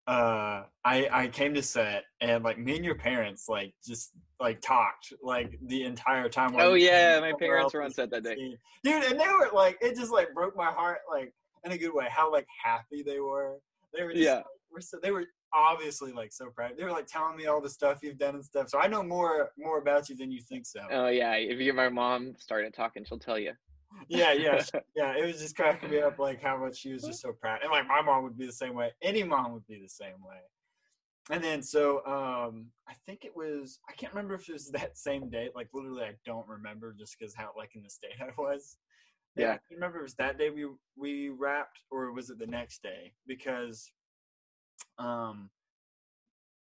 uh i i came to set and like me and your parents like just like talked like the entire time Oh yeah, my parents were on set that day. dude and they were like it just like broke my heart like in a good way how like happy they were. They were just, Yeah. like, were so they were obviously like so proud. They were like telling me all the stuff you've done and stuff so i know more more about you than you think so. Oh yeah, if you get my mom started talking, she'll tell you. yeah yeah yeah it was just cracking me up like how much she was just so proud and like my mom would be the same way any mom would be the same way. And then so um i think it was i can't remember if it was that same day like literally i don't remember just because how like in the state i was. Yeah. i remember it was that day we we wrapped or was it the next day? Because um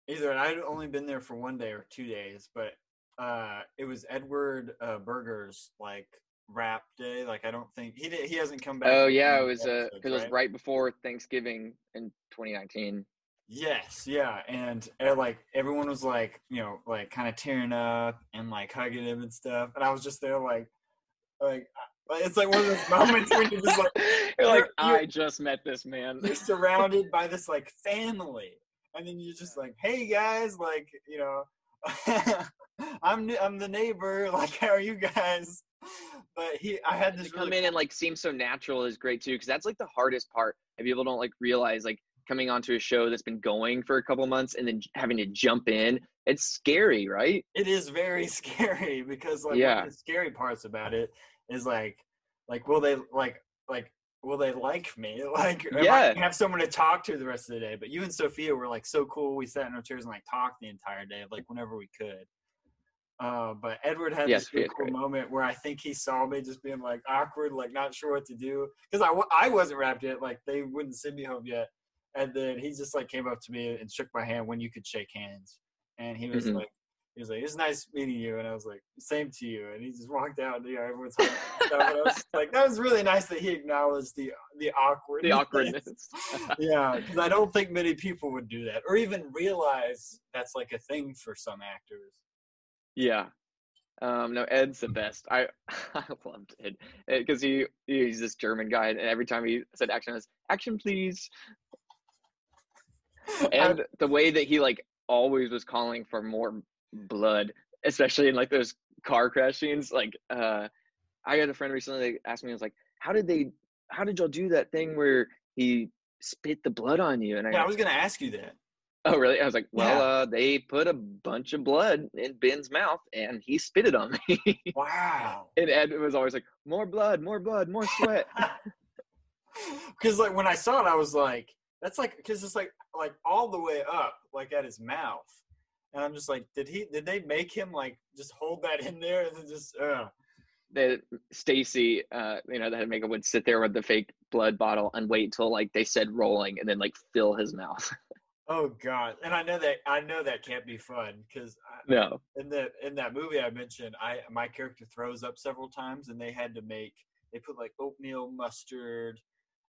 either i'd only been there for one day or two days but uh it was edward uh Berger's like wrap day like i don't think he did, he hasn't come back Oh yeah, it was uh because it was right? right before Thanksgiving in 2019. Yes, yeah, and, and like everyone was like, you know, like kind of tearing up and like hugging him and stuff, and I was just there like, like, like it's like one of those moments when you're just like You're like, I just met this man. you're surrounded by this like family, and then you're just like, hey guys, like you know, I'm the- I'm the neighbor, like how are you guys? But he, I had to this come really in and like seem so natural is great too because that's like the hardest part. And people don't like realize like coming onto a show that's been going for a couple months and then having to jump in it's scary right? It is very scary because like one of the scary parts about it is like like will they like like will they like me? Like am I Yeah. have someone to talk to the rest of the day? But you and sofia were like so cool. We sat in our chairs and like talked the entire day like whenever we could. Uh, but Edward had Yes, this really cool moment where I think he saw me just being like awkward, like not sure what to do, because I, I wasn't wrapped yet, like they wouldn't send me home yet, and then he just like came up to me and shook my hand when you could shake hands, and he was Mhm. like, he was like, "It's nice meeting you," and I was like, "Same to you," and he just walked out, and you know, everyone's hugging and stuff, I was like, that was really nice that he acknowledged the the awkward the awkwardness. yeah, because I don't think many people would do that or even realize that's like a thing for some actors. yeah. Um no ed's the best. I i loved ed. Because he he's this german guy and every time he said action I was action please. And the way that he like always was calling for more blood especially in like those car crash scenes like uh i had a friend recently that asked me I was like how did they how did y'all do that thing where he spit the blood on you and i yeah, I was gonna ask you that. oh really i was like well Yeah. uh they put a bunch of blood in ben's mouth and he spit it on me Wow. and ed was always like more blood more blood more sweat Because like when I saw it, I was like, that's like because it's like like all the way up, like at his mouth, and I'm just like, did he? Did they make him like just hold that in there and then just? Uh. that Stacy, uh, you know, that makeup would sit there with the fake blood bottle and wait till like they said rolling and then like fill his mouth. Oh God! And I know that I know that can't be fun because No. in the in that movie I mentioned, I my character throws up several times, and they had to make they put like oatmeal mustard,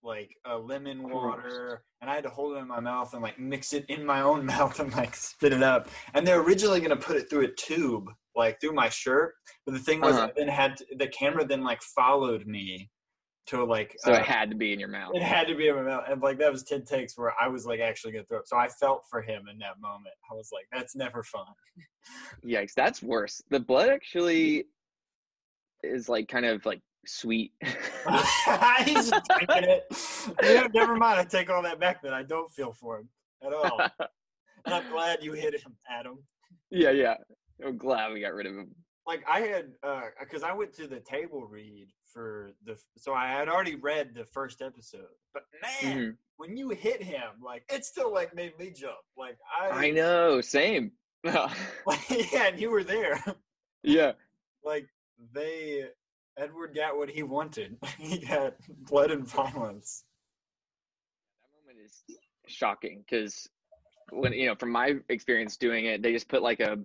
like a lemon water, and I had to hold it in my mouth and like mix it in my own mouth and like spit it up. And they're originally gonna put it through a tube, like through my shirt, but the thing was, Uh-huh. I then had to, the camera then like followed me to like So uh, it had to be in your mouth. it had to be in my mouth, and like that was ten takes where I was like actually gonna throw up. So I felt for him in that moment. I was like, "That's never fun." Yikes, that's worse. The blood actually is like kind of like sweet. He's drinking it. Yeah, never mind. I take all that back. Then I don't feel for him at all. And I'm glad you hit him, Adam. yeah, yeah. I'm glad we got rid of him. Like I had, because I went to the table read for the, so I had already read the first episode. But man, Mhm. when you hit him, like it still like made me jump. Like I, I know, same. Like, yeah, and you were there. yeah. like they Edward got what he wanted. he got blood and violence. That moment is shocking because when you know, from my experience doing it, they just put like a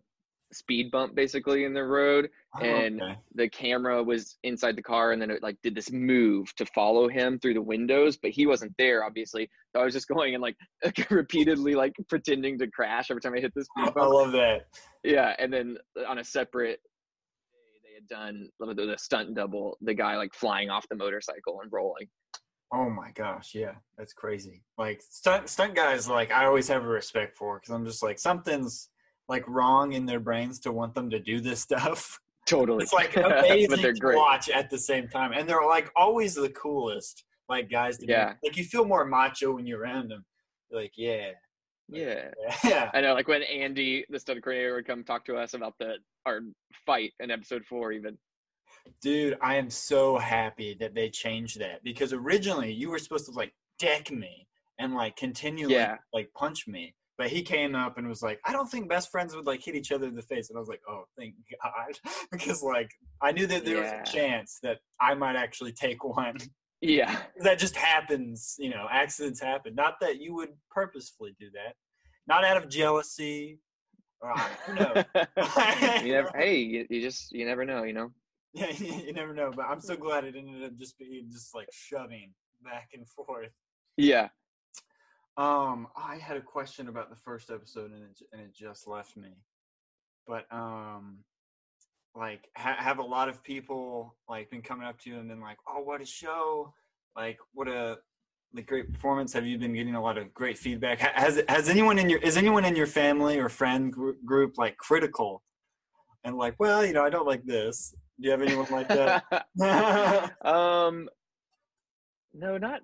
speed bump basically in the road Oh, and okay. the camera was inside the car and then it like did this move to follow him through the windows but he wasn't there obviously so i was just going and like repeatedly like pretending to crash every time i hit this speed I love that. yeah and then on a separate had done the, the stunt double the guy like flying off the motorcycle and rolling Oh my gosh, yeah, that's crazy. Like stunt stunt guys, like I always have a respect for because I'm just like something's like wrong in their brains to want them to do this stuff. totally It's like but amazing to great watch at the same time, and they're like always the coolest. Like guys, to be- Yeah. like you feel more macho when you're around them. You're like yeah, yeah yeah, I know, like when Andy, the stunt coordinator, would come talk to us about the our fight in episode four, even. Dude, I am so happy that they changed that because originally you were supposed to like deck me and like continually Yeah. like punch me. But he came up and was like, I don't think best friends would like hit each other in the face. And I was like, oh, thank God. because like I knew that there Yeah. was a chance that I might actually take one. Yeah, that just happens, you know, accidents happen. Not that you would purposefully do that, not out of jealousy. Or, I know. you never. Hey, you, you just you never know, you know. Yeah, you never know, but I'm so glad it ended up just being just like shoving back and forth. Yeah. Um, I had a question about the first episode and it, and it just left me. But um, like, ha- have a lot of people like been coming up to you and been like, "Oh, what a show! Like, what a like great performance!" Have you been getting a lot of great feedback? Has has anyone in your is anyone in your family or friend gr- group like critical and like, well, you know, I don't like this. Do you have anyone like that? um, no, not.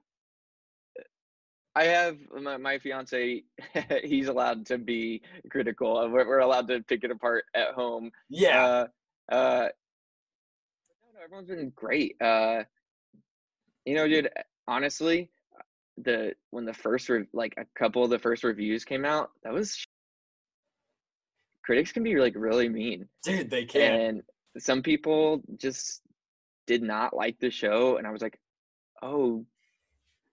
I have my, my fiance. he's allowed to be critical. We're, we're allowed to pick it apart at home. yeah. Uh, uh, no, no, everyone's been great. Uh, you know, dude. Honestly, the when the first re- like a couple of the first reviews came out, that was sh- critics can be like really mean, Dude, they can. and some people just did not like the show, and I was like, oh,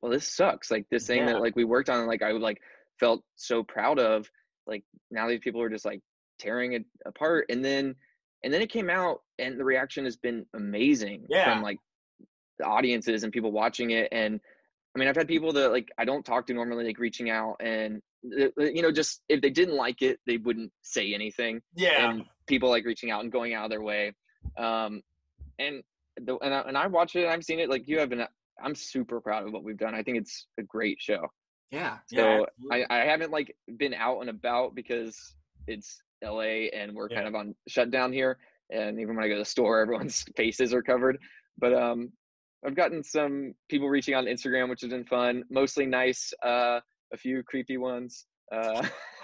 well, this sucks. Like this thing Yeah. that like we worked on, like I would like felt so proud of. Like now these people are just like tearing it apart, and then and then it came out, and the reaction has been amazing Yeah. from like the audiences and people watching it, and I mean, I've had people that like I don't talk to normally, like reaching out and uh, uh, you know, just if they didn't like it, they wouldn't say anything. yeah. And people like reaching out and going out of their way. Um, and the, and I, and I watch it. and I've seen it. Like you have been. I'm super proud of what we've done. I think it's a great show. yeah. So yeah, I. I haven't like been out and about because it's LA and we're kind of on shutdown here. And even when I go to the store, everyone's faces are covered. But um, I've gotten some people reaching out on Instagram, which has been fun. Mostly nice. Uh, a few creepy ones. Uh,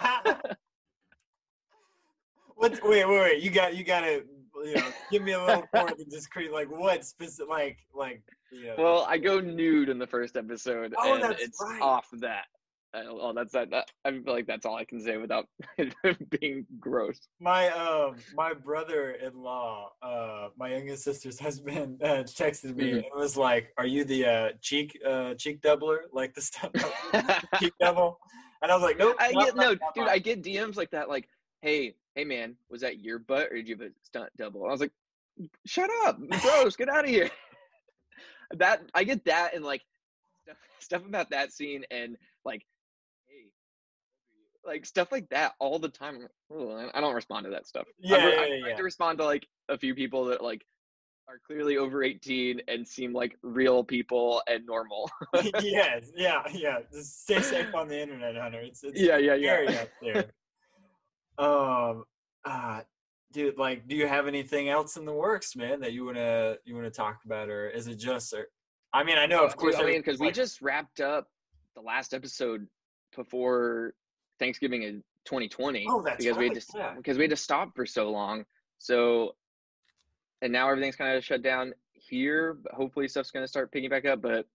what? Wait, wait, wait. You got, you got to, you know, give me a little more than just create. Like what specific? Like, like, you know. well, I go nude in the first episode, Oh, and that's it's right. off that. Uh, well, that's that, that. I feel like that's all I can say without being gross. my um my brother-in-law uh my youngest sister's husband uh, texted me Mhm. and was like are you the uh cheek uh cheek doubler like the stuff cheek double And I was like, nope. I not- get not- no, not dude. I get DMs like that, like, "Hey, hey, man, was that your butt or did you have a stunt double?" I was like, "Shut up, gross, get out of here." that I get that and like stuff, stuff about that scene and like, like stuff like that all the time. I- I don't respond to that stuff. Yeah, I've, yeah, I've yeah, to respond to like a few people that like are clearly over 18 and seem like real people and normal. yes, yeah, yeah. Just stay safe on the internet, Hunter. It's, it's yeah, yeah, yeah. out there. Um, uh, dude, like, do you have anything else in the works, man, that you wanna you wanna talk about, or is it just? Or, I mean, I know, of Dude, course, I mean, because we just wrapped up the last episode before Thanksgiving in 2020. Oh, that's because we had to yeah. because we had to stop for so long. So, and now everything's kind of shut down here. But hopefully, stuff's going to start picking back up. But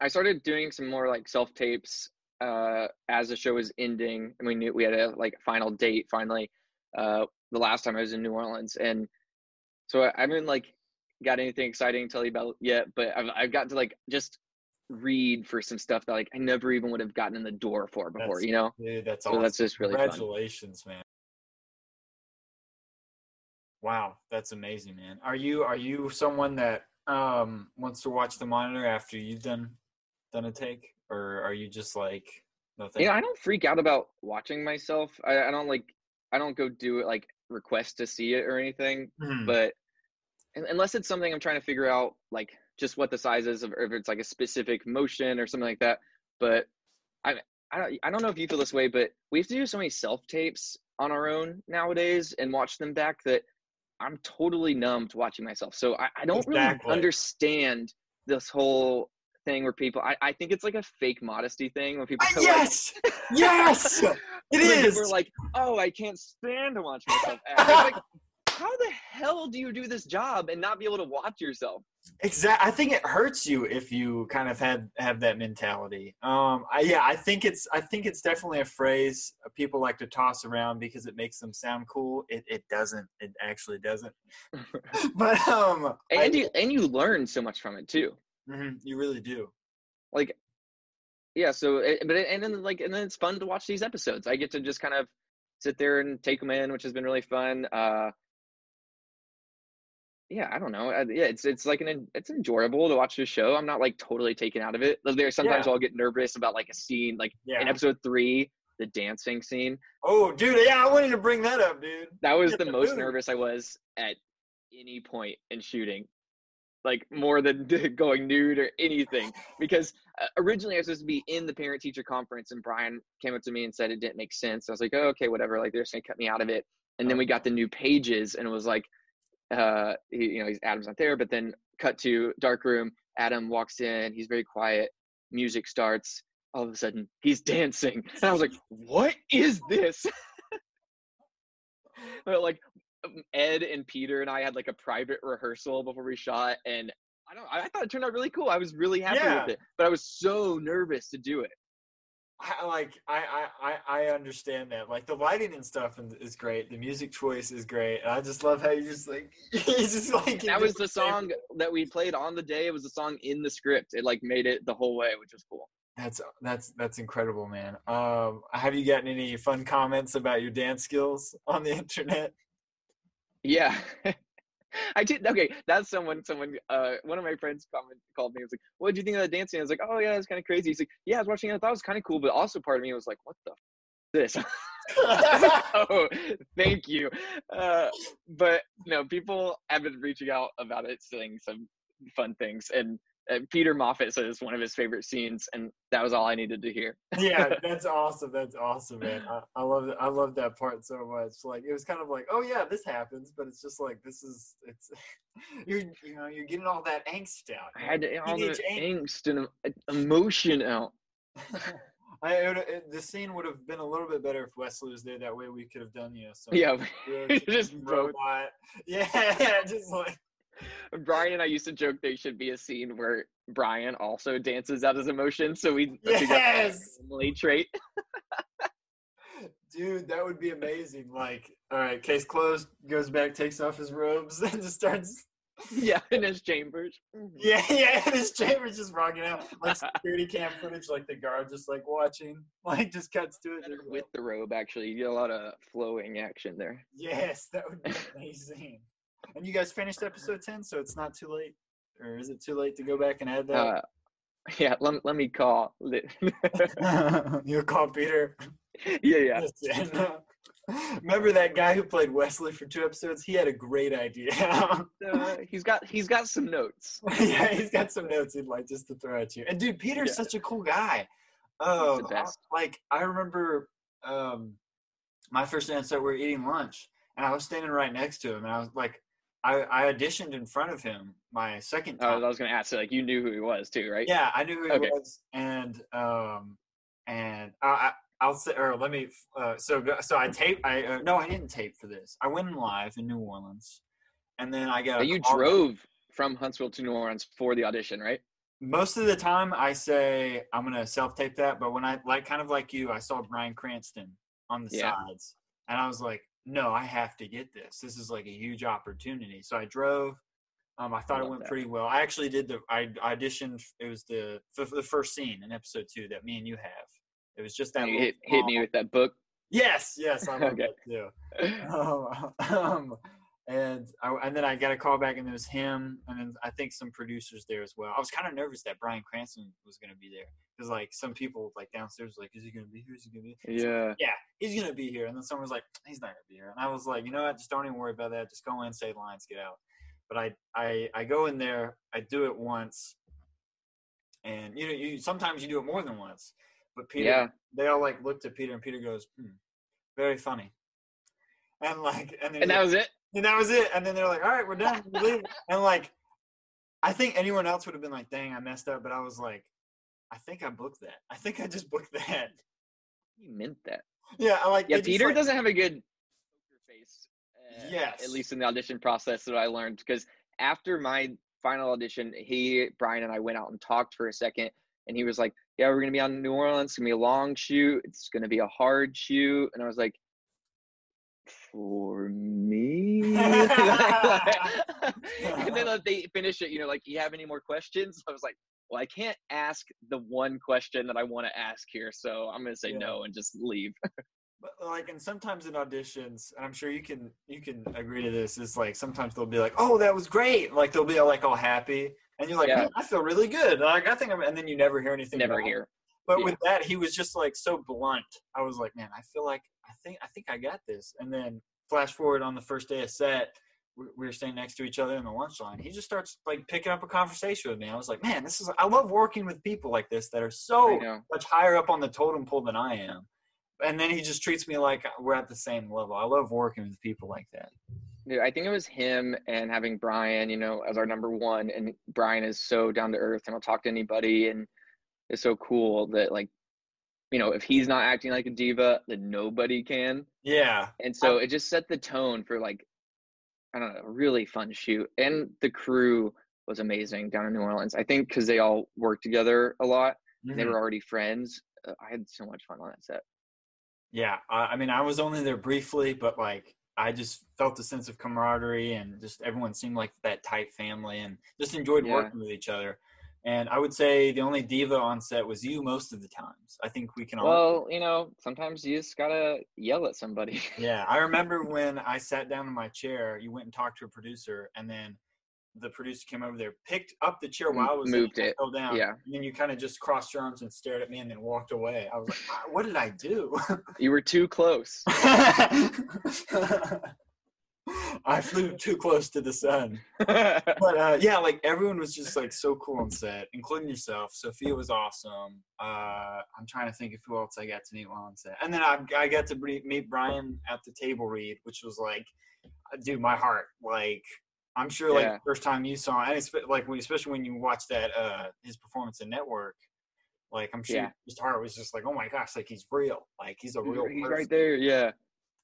I started doing some more like self tapes uh, as the show was ending, and we knew we had a like final date finally. Uh, the last time I was in New Orleans, and so I, I haven't like got anything exciting to tell you about yet. But I've I've got to like just read for some stuff that like I never even would have gotten in the door for before. That's you know, dude, that's so awesome. that's just really fun. Congratulations, man. Wow, that's amazing, man. Are you are you someone that um wants to watch the monitor after you've done done a take, or are you just like nothing? Yeah, I don't freak out about watching myself. I, I don't like I don't go do it like request to see it or anything. Mhm. But unless it's something I'm trying to figure out, like just what the size is, of, or if it's like a specific motion or something like that. But I I don't I don't know if you feel this way, but we have to do so many self tapes on our own nowadays and watch them back that I'm totally numb to watching myself. So I, I don't Exactly. really understand this whole thing where people I, I think it's like a fake modesty thing when people Ah, are like, yes, yes, it is. Are like, oh, I can't stand to watch myself act. Like, how the hell do you do this job and not be able to watch yourself? Exactly. I think it hurts you if you kind of had have that mentality. Um, I, yeah, I think it's I think it's definitely a phrase people like to toss around because it makes them sound cool. It it doesn't. It actually doesn't. but um, I- And you and you learn so much from it too. Mhm, you really do. Like, yeah. So, it, but it, and then like and then it's fun to watch these episodes. I get to just kind of sit there and take them in, which has been really fun. Uh, yeah, I don't know. I, yeah, it's it's like an it's enjoyable to watch the show. I'm not like totally taken out of it. There sometimes Yeah. I'll get nervous about like a scene, like Yeah. in episode three, the dancing scene. Oh, dude. Yeah, I wanted to bring that up, dude. That was the the most nervous I was at any point in shooting, like more than going nude or anything. Because uh, originally I was supposed to be in the parent teacher conference, and Bryan came up to me and said it didn't make sense. I was like, oh, okay, whatever. Like they're just gonna cut me out of it. And then we got the new pages, and it was like, uh, he, you know, he's Adam's not there, but then cut to dark room. Adam walks in. He's very quiet. Music starts. All of a sudden, he's dancing, and I was like, "What is this?" but like Ed and Peter and I had like a private rehearsal before we shot, and I don't. I thought it turned out really cool. I was really happy Yeah. with it, but I was so nervous to do it. I like I, I I understand that. Like the lighting and stuff is- is great. The music choice is great. And I just love how you just like you just like That was the song that we played on the day. It was the song in the script. It like made it the whole way, which was cool. That's that's that's incredible, man. Um, have you gotten any fun comments about your dance skills on the internet? Yeah. I did okay. That's someone. Someone. Uh, one of my friends comment, called me. He was like, "What did you think of that dancing?" I was like, "Oh yeah, it's kind of crazy." He's like, "Yeah, I was watching it. I thought it was kind of cool, but also part of me was like, what the f- is this?" oh, thank you. Uh, but no, people have been reaching out about it, saying some fun things. And uh, Peter Moffat says it's one of his favorite scenes, and that was all I needed to hear. yeah, that's awesome. That's awesome, man. I, I love. I love that part so much. Like it was kind of like, oh yeah, this happens, but it's just like this is it's you're you know you're getting all that angst out. I had to, all the angst. and uh, emotion out. I, it, it, the scene would have been a little bit better if Wesley was there. That way we could have done you know some Yeah, just both. robot. Yeah, just like Bryan and I used to joke there should be a scene where Bryan also dances out his emotions, so we pick up that Yes! family trait. Dude, that would be amazing. Like, all right, case closed, goes back, takes off his robes, and just starts yeah, in his chambers. Yeah, yeah, and his chamber's just rocking out like security cam footage, like the guard just like watching, like just cuts to it. With the robe, actually, you get a lot of flowing action there. Yes, that would be amazing. And you guys finished episode ten, so it's not too late, or is it too late to go back and add that? Uh, yeah, let, let me call. you call Peter. yeah, yeah. Listen, Remember that guy who played Wesley for two episodes? He had a great idea. Uh, he's got he's got some notes. yeah, he's got some notes he'd like just to throw at you. And dude, Peter's Yeah. such a cool guy. Oh, the best. like I remember um, my first on set, we were eating lunch, and I was standing right next to him, and I was like, I, I auditioned in front of him my second Uh, I was gonna ask, so like you knew who he was too, right? Yeah, I knew who he Okay. was, and um, and I, I I'll say, or let me. Uh, so go- so I tape. I uh, no, I didn't tape for this. I went in live in New Orleans, and then I got. You drove from Huntsville to New Orleans for the audition, right? Most of the time, I say I'm gonna self tape that, but when I like, kind of like you, I saw Bryan Cranston on the Yeah. sides, and I was like, no, I have to get this. This is like a huge opportunity. So I drove. Um, I thought it went that. pretty well. I actually did the. I auditioned. It was the the first scene in episode two that me and you have. It was just that. you hit, hit me with that book. Yes, yes, I love Okay. that too. Um, um, and I, and then I got a call back, and it was him, and then I think some producers there as well. I was kind of nervous that Bryan Cranston was going to be there because like some people like downstairs like, is he going to be here? Is he going to be? Here? Yeah. Yeah, he's going to be here. And then someone was like, he's not going to be here. And I was like, you know what? Just don't even worry about that. Just go in, say lines, get out. But I I I go in there, I do it once, and you know you sometimes you do it more than once. But Peter, Yeah. they all like looked at Peter, and Peter goes, hmm, "Very funny," and like, and, then And that like- was it. and that was it. And then they're like, "All right, we're done. And like, I think anyone else would have been like, "Dang, I messed up," but I was like, "I think I booked that. I think I just booked that." You meant that. Yeah, I like. Yeah, Peter like- doesn't have a good poker face. uh, Yes. At least in the audition process that I learned. Because after my final audition, he, Bryan, and I went out and talked for a second. And he was like, Yeah, we're going to be on New Orleans. It's going to be a long shoot. It's going to be a hard shoot. And I was like, For me? and then like, they finish it, you know, like, you have any more questions? I was like, well, I can't ask the one question that I want to ask here, so I'm gonna say Yeah. no and just leave. But like, and sometimes in auditions, and I'm sure you can you can agree to this. Is like sometimes they'll be like, "Oh, that was great!" Like they'll be like all happy, and you're like, Yeah. "I feel really good." Like I think, I'm, and then you never hear anything. Never hear. But Yeah. with that, he was just like so blunt. I was like, "Man, I feel like I think I think I got this." And then flash forward on the first day of set, we, we were standing next to each other in the lunch line. He just starts like picking up a conversation with me. I was like, "Man, this is I love working with people like this that are so much higher up on the totem pole than I am. And then he just treats me like we're at the same level. I love working with people like that. Dude, I think it was him and having Bryan, you know, as our number one. And Bryan is so down to earth and will talk to anybody and is so cool that like, you know, if he's not acting like a diva, then nobody can. Yeah. And so it just set the tone for like, I don't know, a really fun shoot. And the crew was amazing down in New Orleans. I think because they all worked together a lot. and They were already friends. Uh, I had so much fun on that set. Yeah. I, I mean, I was only there briefly, but like I just felt a sense of camaraderie and just everyone seemed like that tight family and just enjoyed Yeah. working with each other. And I would say the only diva on set was you most of the times. I think we can all. Well, you know, sometimes you just gotta yell at somebody. Yeah, I remember when I sat down in my chair. You went and talked to a producer, and then the producer came over there, picked up the chair while I was Moved it. fell down. Yeah. and then you kind of just crossed your arms and stared at me, and then walked away. I was like, "Ah, "What did I do?" You were too close. I flew too close to the sun. But uh, yeah, like everyone was just like so cool on set, including yourself. Sofia was awesome. Uh, I'm trying to think of who else I got to meet while on set, and then I, I got to meet Bryan at the table read, which was like, uh, dude, my heart. Like, I'm sure like Yeah. the first time you saw, and it's like when, especially when you watch that uh, his performance in Network. Like I'm sure Yeah. his heart was just like, oh my gosh, like he's real, like he's a real. He's person right there. Yeah.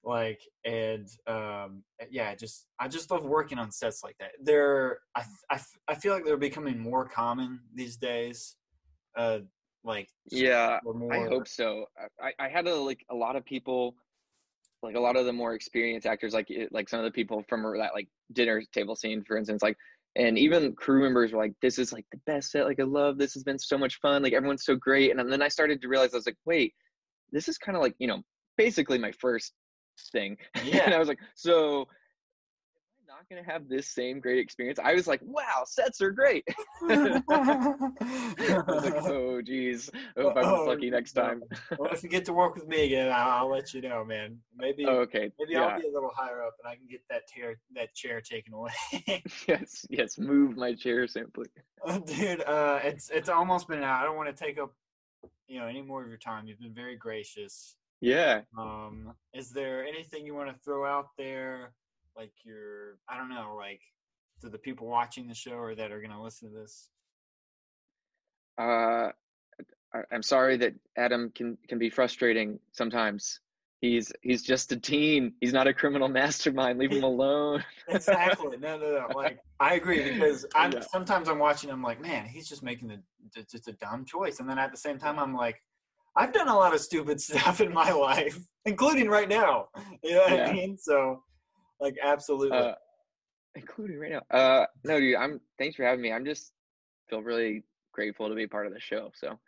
Like and um yeah just i just love working on sets like that they're i i, I feel like they're becoming more common these days uh like Yeah. I hope so. I, I had a, like a lot of people, like a lot of the more experienced actors, like it- like some of the people from that like dinner table scene, for instance, like and even crew members were like, "This is like the best set. Like I love this. Has been so much fun. Like everyone's so great." And then I started to realize I was like, "Wait, this is kind of like you know basically my first thing." Yeah. and I was like, "So." am I Not gonna have this same great experience. I was like, "Wow, sets are great." I was like, "Oh, geez, I hope I'm Oh, lucky next time." well, if you get to work with me again, I'll, I'll let you know, man. Maybe Oh, okay, maybe yeah, I'll be a little higher up and I can get that chair that chair taken away. yes, yes. Move my chair simply. Dude, uh, it's it's almost been hour. I don't want to take up you know any more of your time. You've been very gracious. Yeah. Um, is there anything you want to throw out there, like your I don't know, like to the people watching the show or that are gonna listen to this? Uh, I'm sorry that Adam can can be frustrating sometimes. He's he's just a teen. He's not a criminal mastermind. Leave him alone. exactly. No, no, no. Like I agree because I'm Yeah. sometimes I'm watching. I'm like, man, he's just making the just a dumb choice, and then at the same time, I'm like, I've done a lot of stupid stuff in my life, including right now. You know what Yeah. I mean? So, like, absolutely. Uh, including right now. Uh, no, dude. I'm. Thanks for having me. I'm just feel really grateful to be part of the show. So,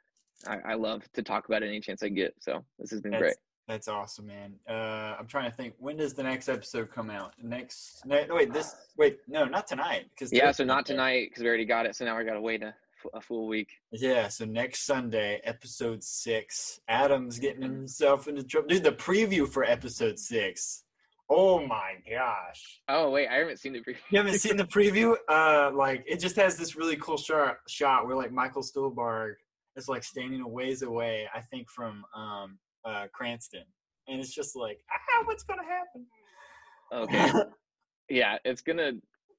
I, I love to talk about it any chance I get. So this has been That's, great. That's awesome, man. Uh, I'm trying to think. When does the next episode come out? Next? No, wait. This. Wait. No, not tonight. Because Yeah. So not tonight because we already got it. So now I got to wait a, a full week. Yeah, so next Sunday, episode six. Adam's getting himself into trouble. Dude, the preview for episode six. Oh my gosh. Oh wait, I haven't seen the preview. You haven't seen the preview? Uh like it just has this really cool shot shot where like Michael Stuhlbarg is like standing a ways away, I think from um uh Cranston. And it's just like, ah, what's gonna happen? Okay. yeah, it's gonna.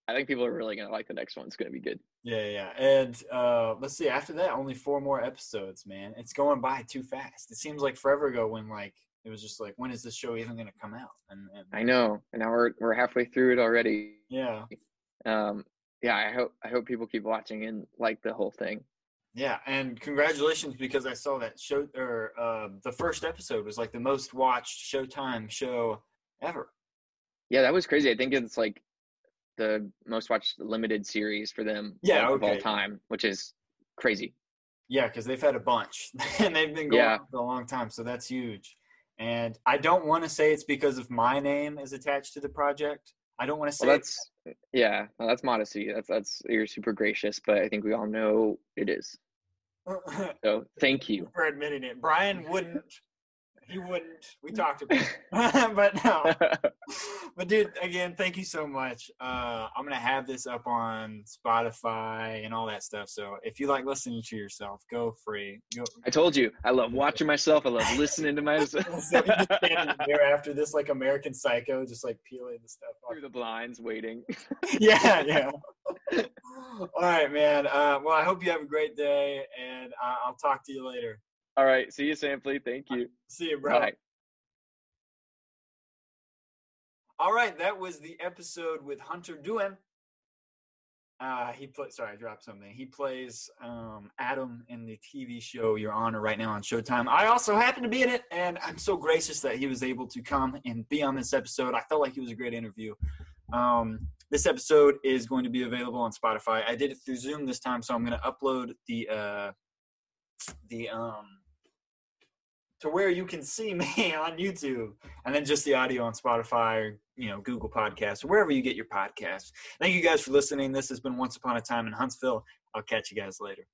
I think people are really gonna like the next one. It's gonna be good. Yeah, yeah. And uh let's see, after that, only four more episodes, man. It's going by too fast. It seems like forever ago when like it was just like, when is this show even gonna come out? And, and I know, and now we're we're halfway through it already. yeah. Um, yeah, I hope I hope people keep watching and like the whole thing. Yeah, and congratulations because I saw that show or uh, the first episode was like the most watched Showtime show ever. Yeah, that was crazy. I think it's like the most watched limited series for them Yeah, of all time, which is crazy. Yeah, because they've had a bunch and they've been going Yeah. for a long time, so that's huge. And I don't want to say it's because of my name is attached to the project. I don't want to say Well, that's yeah, well, that's modesty. That's that's you're super gracious, but I think we all know it is. So thank you. for admitting it. Bryan wouldn't. He wouldn't. We talked about it. but no. But dude, again, thank you so much. Uh, I'm gonna have this up on Spotify and all that stuff. So if you like listening to yourself, go free. Go, I told you, I love watching myself. I love listening to myself so you just stand in the mirror after this, like American Psycho, just like peeling the stuff off. through the blinds, waiting. yeah, yeah. all right, man. Uh, well, I hope you have a great day, and uh, I'll talk to you later. All right, see you, Sampley. Thank you. See you, bro. Bye. All right, that was the episode with Hunter Doohan. Uh, he play, sorry, I dropped something. He plays um, Adam in the TV show Your Honor right now on Showtime. I also happen to be in it, and I'm so gracious that he was able to come and be on this episode. I felt like it was a great interview. Um, this episode is going to be available on Spotify. I did it through Zoom this time, so I'm going to upload the uh, the um, to where you can see me on YouTube, and then just the audio on Spotify or you know Google Podcasts or wherever you get your podcasts. Thank you guys for listening. This has been Once Upon a Time in Huntsville. I'll catch you guys later.